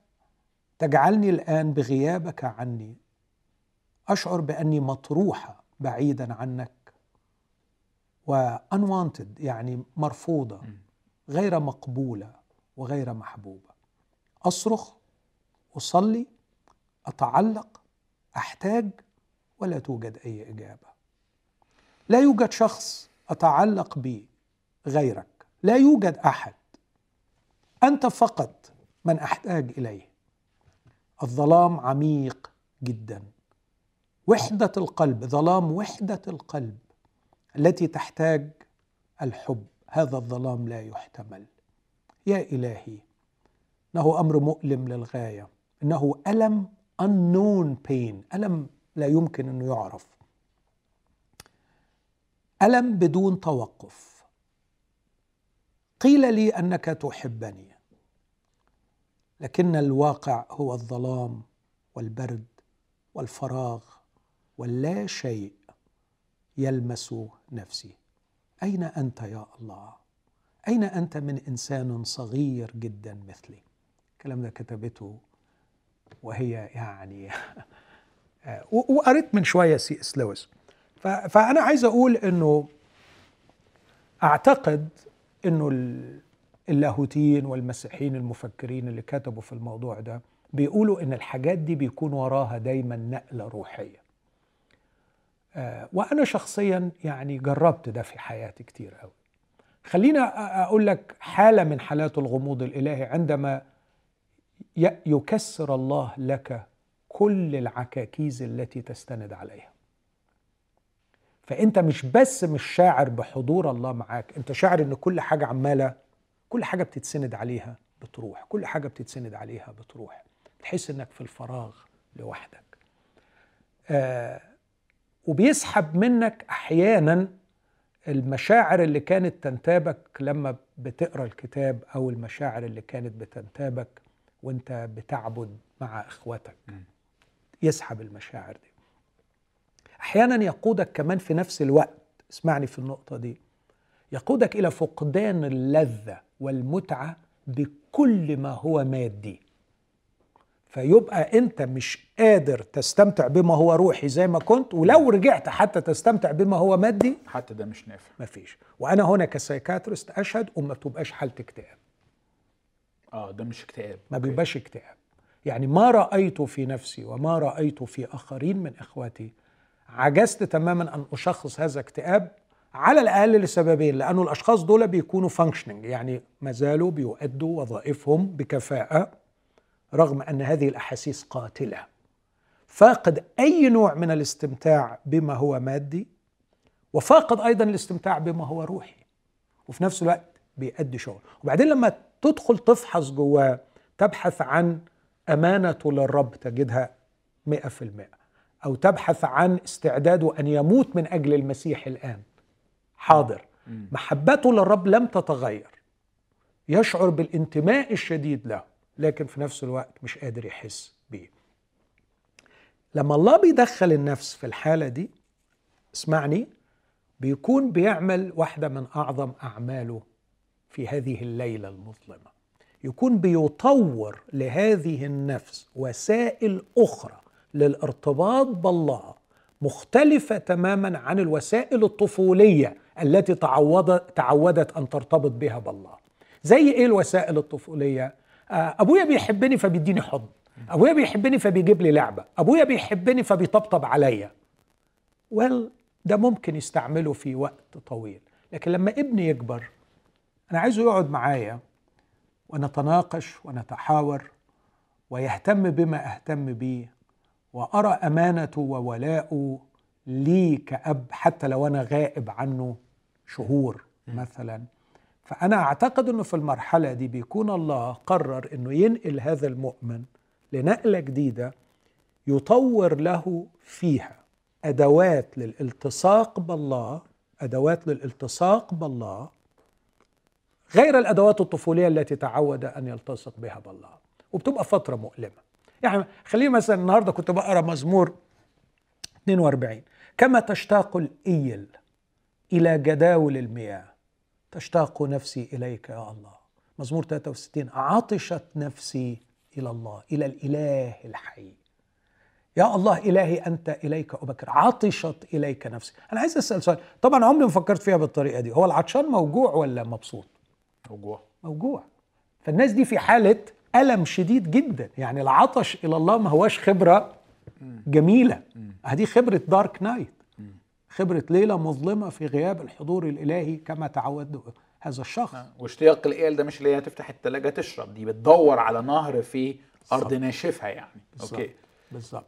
تجعلني الآن بغيابك عني. أشعر بأني مطروحة بعيدا عنك. و unwanted يعني مرفوضة غير مقبولة وغير محبوبة. أصرخ أصلي أتعلق أحتاج ولا توجد أي إجابة. لا يوجد شخص أتعلق به غيرك لا يوجد أحد. أنت فقط من أحتاج إليه. الظلام عميق جدا. وحدة القلب ظلام وحدة القلب التي تحتاج الحب. هذا الظلام لا يحتمل. يا إلهي انه أمر مؤلم للغاية. إنه ألم unknown pain ألم لا يمكن إنه يعرف. ألم بدون توقف. قيل لي أنك تحبني. لكن الواقع هو الظلام والبرد والفراغ واللا شيء يلمس نفسي. أين أنت يا الله؟ أين أنت من إنسان صغير جدا مثلي؟ الكلام ده كتبته وهي يعني وقريت من شوية سي إس لويس. فأنا عايز أقول إنه أعتقد إنه اللاهوتيين والمسيحيين المفكرين اللي كتبوا في الموضوع ده بيقولوا إن الحاجات دي بيكون وراها دايما نقلة روحية. آه وأنا شخصيا يعني جربت ده في حياتي كتير قوي خلينا أقول لك حالة من حالات الغموض الإلهي عندما يكسر الله لك كل العكاكيز التي تستند عليها. فأنت مش بس مش شاعر بحضور الله معاك أنت شاعر إن كل حاجة عمالة كل حاجة بتتسند عليها بتروح كل حاجة بتتسند عليها بتروح. تحس إنك في الفراغ لوحدك. آه وبيسحب منك أحيانا المشاعر اللي كانت تنتابك لما بتقرأ الكتاب أو المشاعر اللي كانت بتنتابك وانت بتعبد مع اخواتك. يسحب المشاعر دي. أحيانا يقودك كمان في نفس الوقت. اسمعني في النقطة دي. يقودك إلى فقدان اللذة والمتعة بكل ما هو مادي. فيبقى أنت مش قادر تستمتع بما هو روحي زي ما كنت ولو رجعت حتى تستمتع بما هو مادي حتى ده مش نافع. مفيش. وأنا هنا كسايكاترست أشهد وما بتبقاش حالة اكتئاب. آه ده مش اكتئاب. ما بيبقاش اكتئاب. يعني ما رأيت في نفسي وما رأيت في آخرين من إخواتي. عجزت تماما أن أشخص هذا اكتئاب على الأقل لسببين لأنه الأشخاص دول بيكونوا فانكشننج يعني ما زالوا بيؤدوا وظائفهم بكفاءة رغم أن هذه الأحاسيس قاتلة. فاقد أي نوع من الاستمتاع بما هو مادي وفاقد أيضا الاستمتاع بما هو روحي. وفي نفس الوقت بيأدي شغل. وبعدين لما تدخل تفحص جواه تبحث عن امانته للرب تجدها مئة في المئة أو تبحث عن استعداده أن يموت من أجل المسيح الآن. حاضر. محبته للرب لم تتغير. يشعر بالانتماء الشديد له لكن في نفس الوقت مش قادر يحس بيه. لما الله بيدخل النفس في الحالة دي اسمعني بيكون بيعمل واحدة من أعظم أعماله في هذه الليلة المظلمة. يكون بيطور لهذه النفس وسائل أخرى للارتباط بالله مختلفة تماما عن الوسائل الطفولية التي تعودت تعودت أن ترتبط بها بالله. زي إيه الوسائل الطفولية؟ آه، أبويا بيحبني فبيديني حضن. أبويا بيحبني فبيجيب لي لعبة. أبويا بيحبني فبيطبطب عليا. well ده ممكن يستعمله في وقت طويل. لكن لما ابني يكبر أنا عايزه يقعد معايا ونتناقش ونتحاور ويهتم بما أهتم به وأرى أمانته وولاءه لي كأب حتى لو أنا غائب عنه شهور مثلا. فأنا أعتقد أنه في المرحلة دي بيكون الله قرر أنه ينقل هذا المؤمن لنقلة جديدة يطور له فيها. أدوات للالتصاق بالله أدوات للالتصاق بالله غير الأدوات الطفولية التي تعود أن يلتصق بها بالله. وبتبقى فترة مؤلمة. يعني خلينا مثلا النهارده كنت بقرأ مزمور 42 كما تشتاق الإيل إلى جداول المياه تشتاق نفسي إليك يا الله. مزمور 63 عطشت نفسي إلى الله إلى الإله الحي. يا الله إلهي أنت إليك أبكر. عطشت إليك نفسي. أنا عايز أسأل سؤال. طبعا عمري ما فكرت فيها بالطريقة دي. هو العطشان موجوع ولا مبسوط؟ موجوع. موجوع. فالناس دي في حالة ألم شديد جدا. يعني العطش إلى الله ما هواش خبرة جميلة. هذه خبرة دارك نايت خبرة ليلة مظلمة في غياب الحضور الإلهي كما تعود هذا الشخص. آه، واشتياق الإيل ده مش اللي هي تفتح التلاجة تشرب. دي بتدور على نهر في أرض ناشفة يعني. بالزبط. أوكي. بالظبط.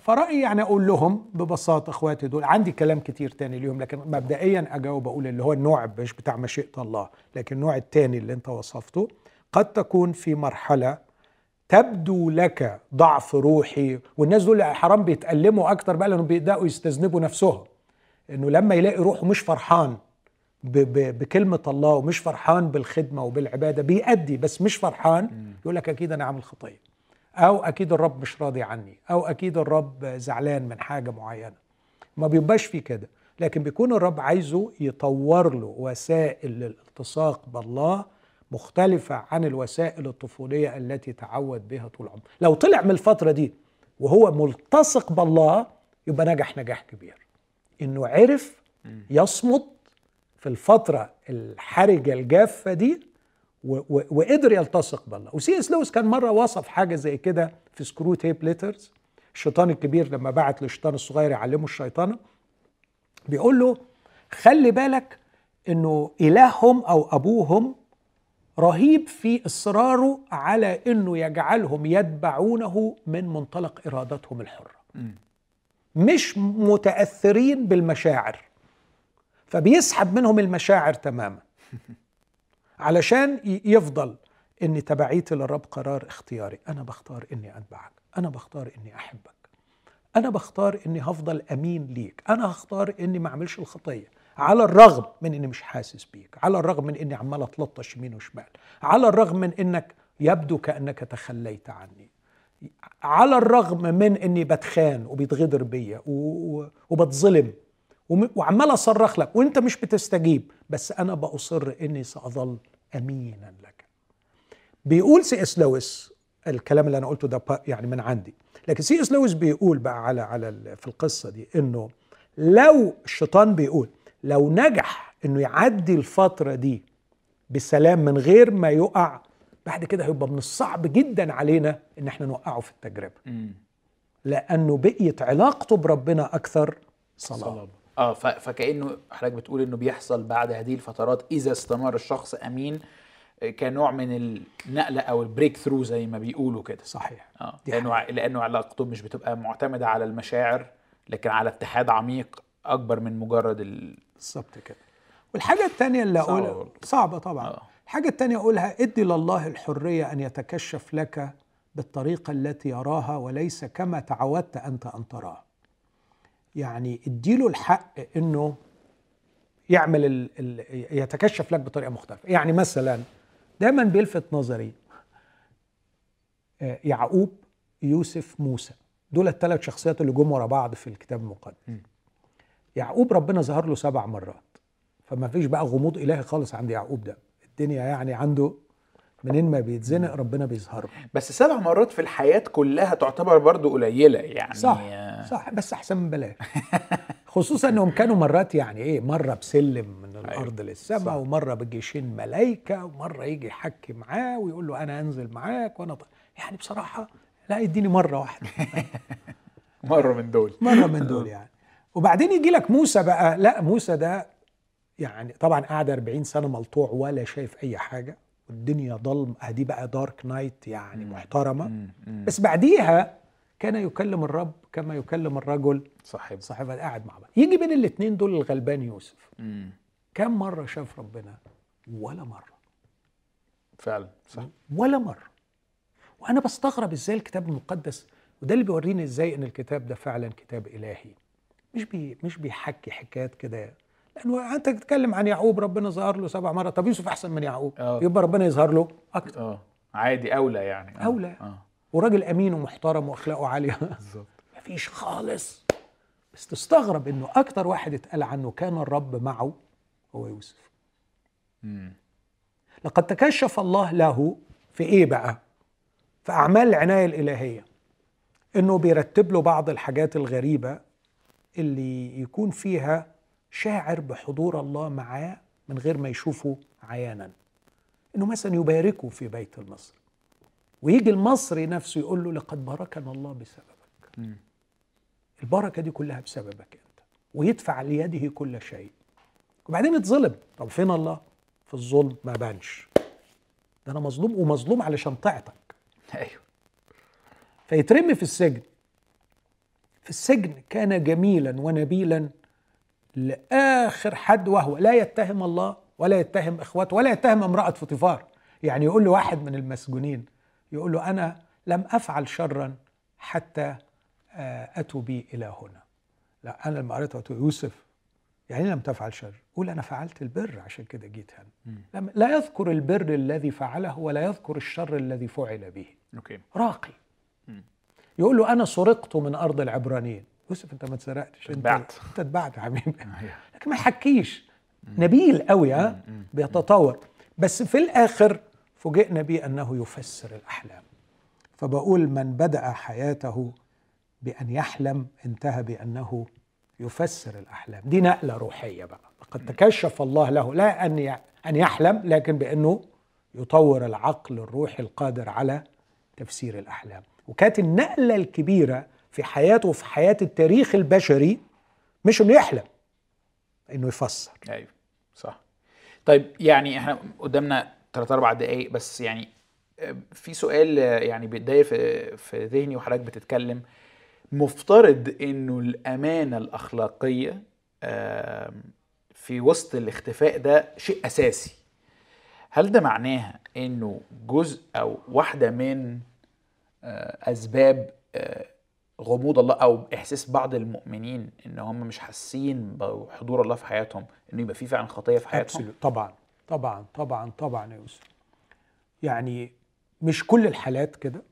فرأيي يعني أقول لهم ببساطة إخواتي دول عندي كلام كتير تاني ليهم لكن مبدئيا أجاوب أقول اللي هو النوع مش بتاع مشيئة الله لكن النوع التاني اللي أنت وصفته قد تكون في مرحلة تبدو لك ضعف روحي والناس دول حرام بيتألموا أكتر بقى لأنهم بيبدأوا يستذنبوا نفسهم. إنه لما يلاقي روحه مش فرحان ب- ب- بكلمة الله ومش فرحان بالخدمة وبالعبادة بيأدي بس مش فرحان يقول لك أكيد أنا عامل خطية. أو أكيد الرب مش راضي عني أو أكيد الرب زعلان من حاجة معينة. ما بيبقاش في كده لكن بيكون الرب عايزه يطور له وسائل للالتصاق بالله مختلفة عن الوسائل الطفولية التي تعود بها طول عمره لو طلع من الفترة دي وهو ملتصق بالله يبقى نجح نجاح كبير. إنه عرف يصمد في الفترة الحرجة الجافة دي وقدر يلتصق بالله. وسي إس لويس كان مرة وصف حاجة زي كده في Screwtape Letters. الشيطان الكبير لما بعت للشيطان الصغير يعلمه الشيطانة بيقول له خلي بالك إنه إلههم أو أبوهم رهيب في إصراره على إنه يجعلهم يتبعونه من منطلق إرادتهم الحرة. مش متأثرين بالمشاعر. فبيسحب منهم المشاعر تماما. علشان يفضل ان تبعيتي للرب قرار اختياري. أنا بختار إني أتبعك. أنا بختار إني أحبك. أنا بختار إني هفضل أمين ليك. أنا هختار إني ما أعملش الخطية. على الرغم من إني مش حاسس بيك. على الرغم من إني عمال أتلطش يمين وشمال. على الرغم من إنك يبدو كأنك تخليت عني. على الرغم من إني بتخان وبيتغدر بيا وبتظلم وعمال أصرخ لك وإنت مش بتستجيب. بس أنا بأصر إني سأظل أمينا لك. بيقول سي إس لويس الكلام اللي أنا قلته ده يعني من عندي. لكن سي إس لويس بيقول بقى على على في القصة دي إنه لو الشيطان بيقول لو نجح إنه يعدي الفترة دي بسلام من غير ما يقع بعد كده هيبقى من الصعب جدا علينا إن إحنا نوقعه في التجربة. لأنه بقيت علاقته بربنا أكثر صلابة آه فكأنه حضرتك بتقول إنه بيحصل بعد هذه الفترات إذا استمر الشخص أمين آه، كنوع من النقله أو البريك ثرو زي ما بيقولوا كده. صحيح. آه لأنه ع- لأنه علاقته مش بتبقى معتمدة على المشاعر لكن على اتحاد عميق أكبر من مجرد ال... بالظبط كده. والحاجة التانية اللي برضه. صعبة طبعا. آه. الحاجة التانية أقولها ادي لله الحرية أن يتكشف لك بالطريقة التي يراها وليس كما تعودت أنت أن تراه يعني اديله الحق أنه يعمل ال ال يتكشف لك بطريقة مختلفة. يعني مثلا دايما بيلفت نظري آه، يعقوب يوسف موسى. دول الثلاث شخصيات اللي جم ورا بعض في الكتاب المقدس. يعقوب ربنا ظهر له سبع مرات. فما فيش بقى غموض إلهي خالص عند يعقوب ده. الدنيا يعني عنده منين ما بيتزنق ربنا بيظهر له. بس سبع مرات في الحياة كلها تعتبر برضو قليلة. يعني صح. صح بس أحسن من بلاش خصوصا إنهم كانوا مرات يعني إيه مرة بسلم من الأرض للسماء صح. ومرة بجيشين ملايكة ومرة يجي يحكي معاه ويقول له أنا أنزل معاك وأنا ط... يعني بصراحة لا يديني مرة واحدة. مرة من دول. مرة من دول يعني. وبعدين يجي لك موسى بقى لا موسى ده يعني طبعا قاعد 40 سنة ملطوع ولا شايف أي حاجة والدنيا ضلم ادي بقى دارك نايت يعني محترمة. بس بعديها كان يكلم الرب كما يكلم الرجل. صاحب صاحبه قاعد مع بعض. يجي بين الاثنين دول الغلبان يوسف. مم. كم مرة شاف ربنا؟ ولا مرة. فعلا صح. ولا مرة. وأنا بستغرب إزاي الكتاب المقدس وده اللي بيوريني إزاي إن الكتاب ده فعلا كتاب إلهي. مش بي مش بيحكي حكايات كده. لأنه أنت تتكلم عن يعقوب ربنا ظهر له سبع مرات. طب يوسف أحسن من يعقوب. آه. يبقى ربنا يظهر له أكتر. آه. عادي أولى يعني. آه. أولى. آه. وراجل أمين ومحترم وأخلاقه عالية. بالظبط. مفيش خالص. بس تستغرب إنه أكتر واحد اتقال عنه كان الرب معه هو يوسف. مم. لقد تكشف الله له في إيه بقى؟ في أعمال العناية الإلهية. إنه بيرتب له بعض الحاجات الغريبة اللي يكون فيها شاعر بحضور الله معاه من غير ما يشوفه عيانا. إنه مثلا يباركه في بيت المصري ويجي المصري نفسه يقول له لقد باركنا الله بسببك. البركة دي كلها بسببك انت ويدفع ليده كل شيء. وبعدين يتظلم. طب فين الله؟ في الظلم ما بانش. ده أنا مظلوم ومظلوم علشان طاعتك. أيوه. فيترمي في السجن. في السجن كان جميلا ونبيلا لآخر حد وهو لا يتهم الله ولا يتهم اخواته ولا يتهم امرأة فطيفار يعني يقول له واحد من المسجونين يقول له أنا لم أفعل شرا حتى آه، أتوا بي إلى هنا. لا أنا لما قريت يوسف يعني لم تفعل شر؟ قول أنا فعلت البر عشان كده جيت هنا. لا يذكر البر الذي فعله ولا يذكر الشر الذي فعل به. okay. راقي. يقول له أنا سرقت من أرض العبرانيين. يوسف أنت ما اتسرقتش أنت اتبعت. أنت اتبعت يا حبيبي. أيوه. لكن ما يحكيش. نبيل قوي ها؟ بيتطور. بس في الآخر فوجئنا به أنه يفسر الأحلام. فبقول من بدأ حياته بأن يحلم انتهى بأنه يفسر الأحلام. دي نقلة روحية بقى. قد تكشف الله له لا ي- أن يحلم لكن بأنه يطور العقل الروحي القادر على تفسير الأحلام. وكانت النقلة الكبيرة في حياته وفي حياة التاريخ البشري مش إنه يحلم إنه يفسر. أيوه صح. طيب يعني إحنا قدامنا ثلاث أربع دقايق بس يعني آه، في سؤال آه، يعني بيتضايق في ذهني وحضرتك بتتكلم مفترض إنه الأمانة الأخلاقية في وسط الاختفاء ده شيء أساسي هل ده معناها إنه جزء أو واحدة من آه، أسباب غموض الله أو إحساس بعض المؤمنين إن هم مش حاسين بحضور الله في حياتهم إنه يبقى في فعلا خطية في حياتهم. طبعا طبعا طبعا طبعا يا يوسف. يعني مش كل الحالات كده.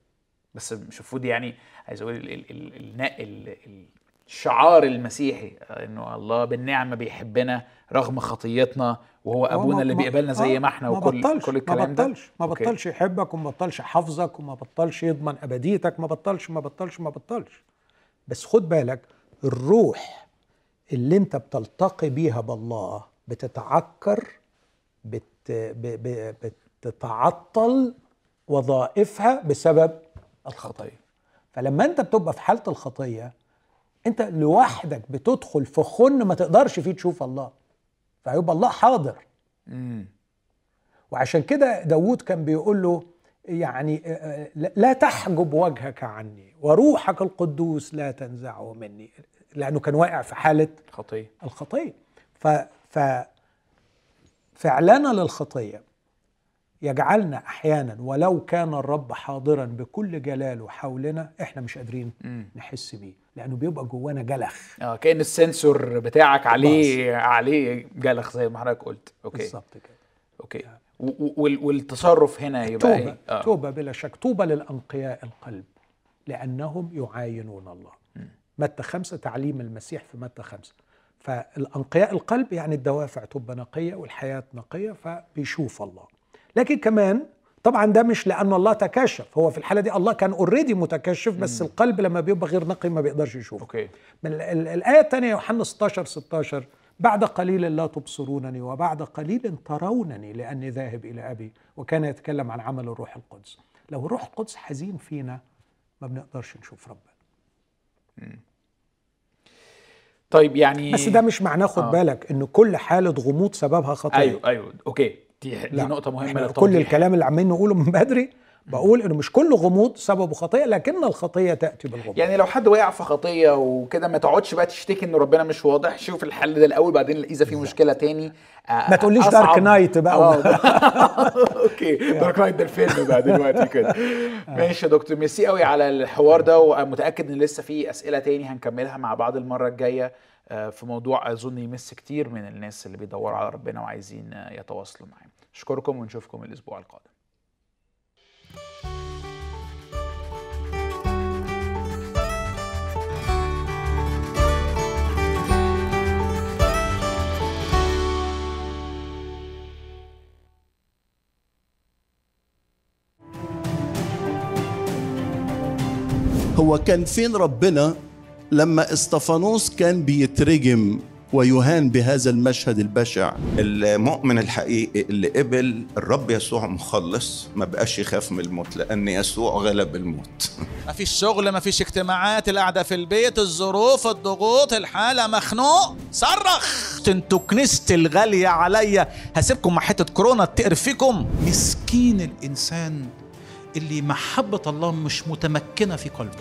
بس مش المفروض يعني عايز أقول ال- ال- ال- النا- ال- ال- الشعار المسيحي آه، إنه الله بالنعمة بيحبنا رغم خطيتنا وهو هو أبونا ما- اللي ما- بيقبلنا زي آه، ما إحنا ما وكل بطلش كل الكلام ما ده؟ بطلش ما أوكي. بطلش يحبك وما بطلش حافظك وما بطلش يضمن أبديتك ما بطلش ما بطلش ما بطلش. بس خد بالك الروح اللي أنت بتلتقي بيها بالله بتتعكر بت بتتعطل وظائفها بسبب الخطية. فلما انت بتبقى في حالة الخطية انت لوحدك بتدخل في خن ما تقدرش فيه تشوف الله فيبقى الله حاضر. امم وعشان كده داود كان بيقول له يعني آه، آه، لا تحجب وجهك عني وروحك القدوس لا تنزعه مني لأنه كان واقع في حالة خطية. الخطية. ف ف فعلنا للخطية. يجعلنا أحيانا ولو كان الرب حاضرا بكل جلاله حولنا إحنا مش قادرين. نحس بيه لأنه بيبقى جوانا جلخ. آه كأن ال sensor بتاعك عليه عليه جلخ زي ما حضرتك قلت. okay. بالظبط كده. okay. والتصرف هنا يبقى توبة إيه آه. توبة بلا شك. طوبى للأنقياء القلب لأنهم يعاينون الله. متى خمسة تعليم المسيح في متى خمسة؟ فالأنقياء القلب يعني الدوافع تبقى نقية والحياة نقية فبيشوف الله. لكن كمان طبعا ده مش لأن الله تكشف هو في الحالة دي الله كان already متكشف بس القلب لما بيبقى غير نقي ما بيقدرش يشوف okay. من ال- ال- الآية الثانية يوحنا 16 16 بعد قليل لا تبصرونني وبعد قليل ترونني لأني ذاهب إلى أبي وكان يتكلم عن عمل الروح القدس. لو الروح القدس حزين فينا ما بنقدرش نشوف ربنا. طيب يعني بس ده مش معناه خد آه. بالك إن كل حالة غموض سببها خطية أيوه أيوه أوكي دي دي نقطة مهمة للتوضيح كل الكلام اللي عمالين نقوله من بدري بقول إنه مش كل غموض سببه خطية لكن الخطية تأتي بالغموض. يعني لو حد وقع في خطية وكده ما تقعدش بقى تشتكي ان ربنا مش واضح شوف الحل ده الأول بعدين إذا في مشكلة تاني آه، ما تقوليش دارك نايت بقى. آه، Okay. Dark Night ده الفيلم بقى دلوقتي كده. ماشي يا دكتور. ميرسي قوي على الحوار ده ومتأكد إن لسه في أسئلة تاني هنكملها مع بعض المرة الجاية آه، في موضوع أظن يمس كتير من الناس اللي بيدوروا على ربنا وعايزين آه، يتواصلوا معاه أشكركم ونشوفكم الأسبوع القادم. هو كان فين ربنا لما إستفانوس كان بيترجم ويهان بهذا المشهد البشع. المؤمن الحقيقي اللي قبل الرب يسوع مخلص ما بقاش يخاف من الموت لأن يسوع غلب الموت. ما فيش شغل ما فيش اجتماعات القعدة في البيت الظروف الضغوط الحالة مخنوق صرخ. أنتوا كنيستي الغالية عليا. هسيبكم مع حتة كورونا تقرف فيكم. مسكين الإنسان اللي محبة الله مش متمكنة في قلبه.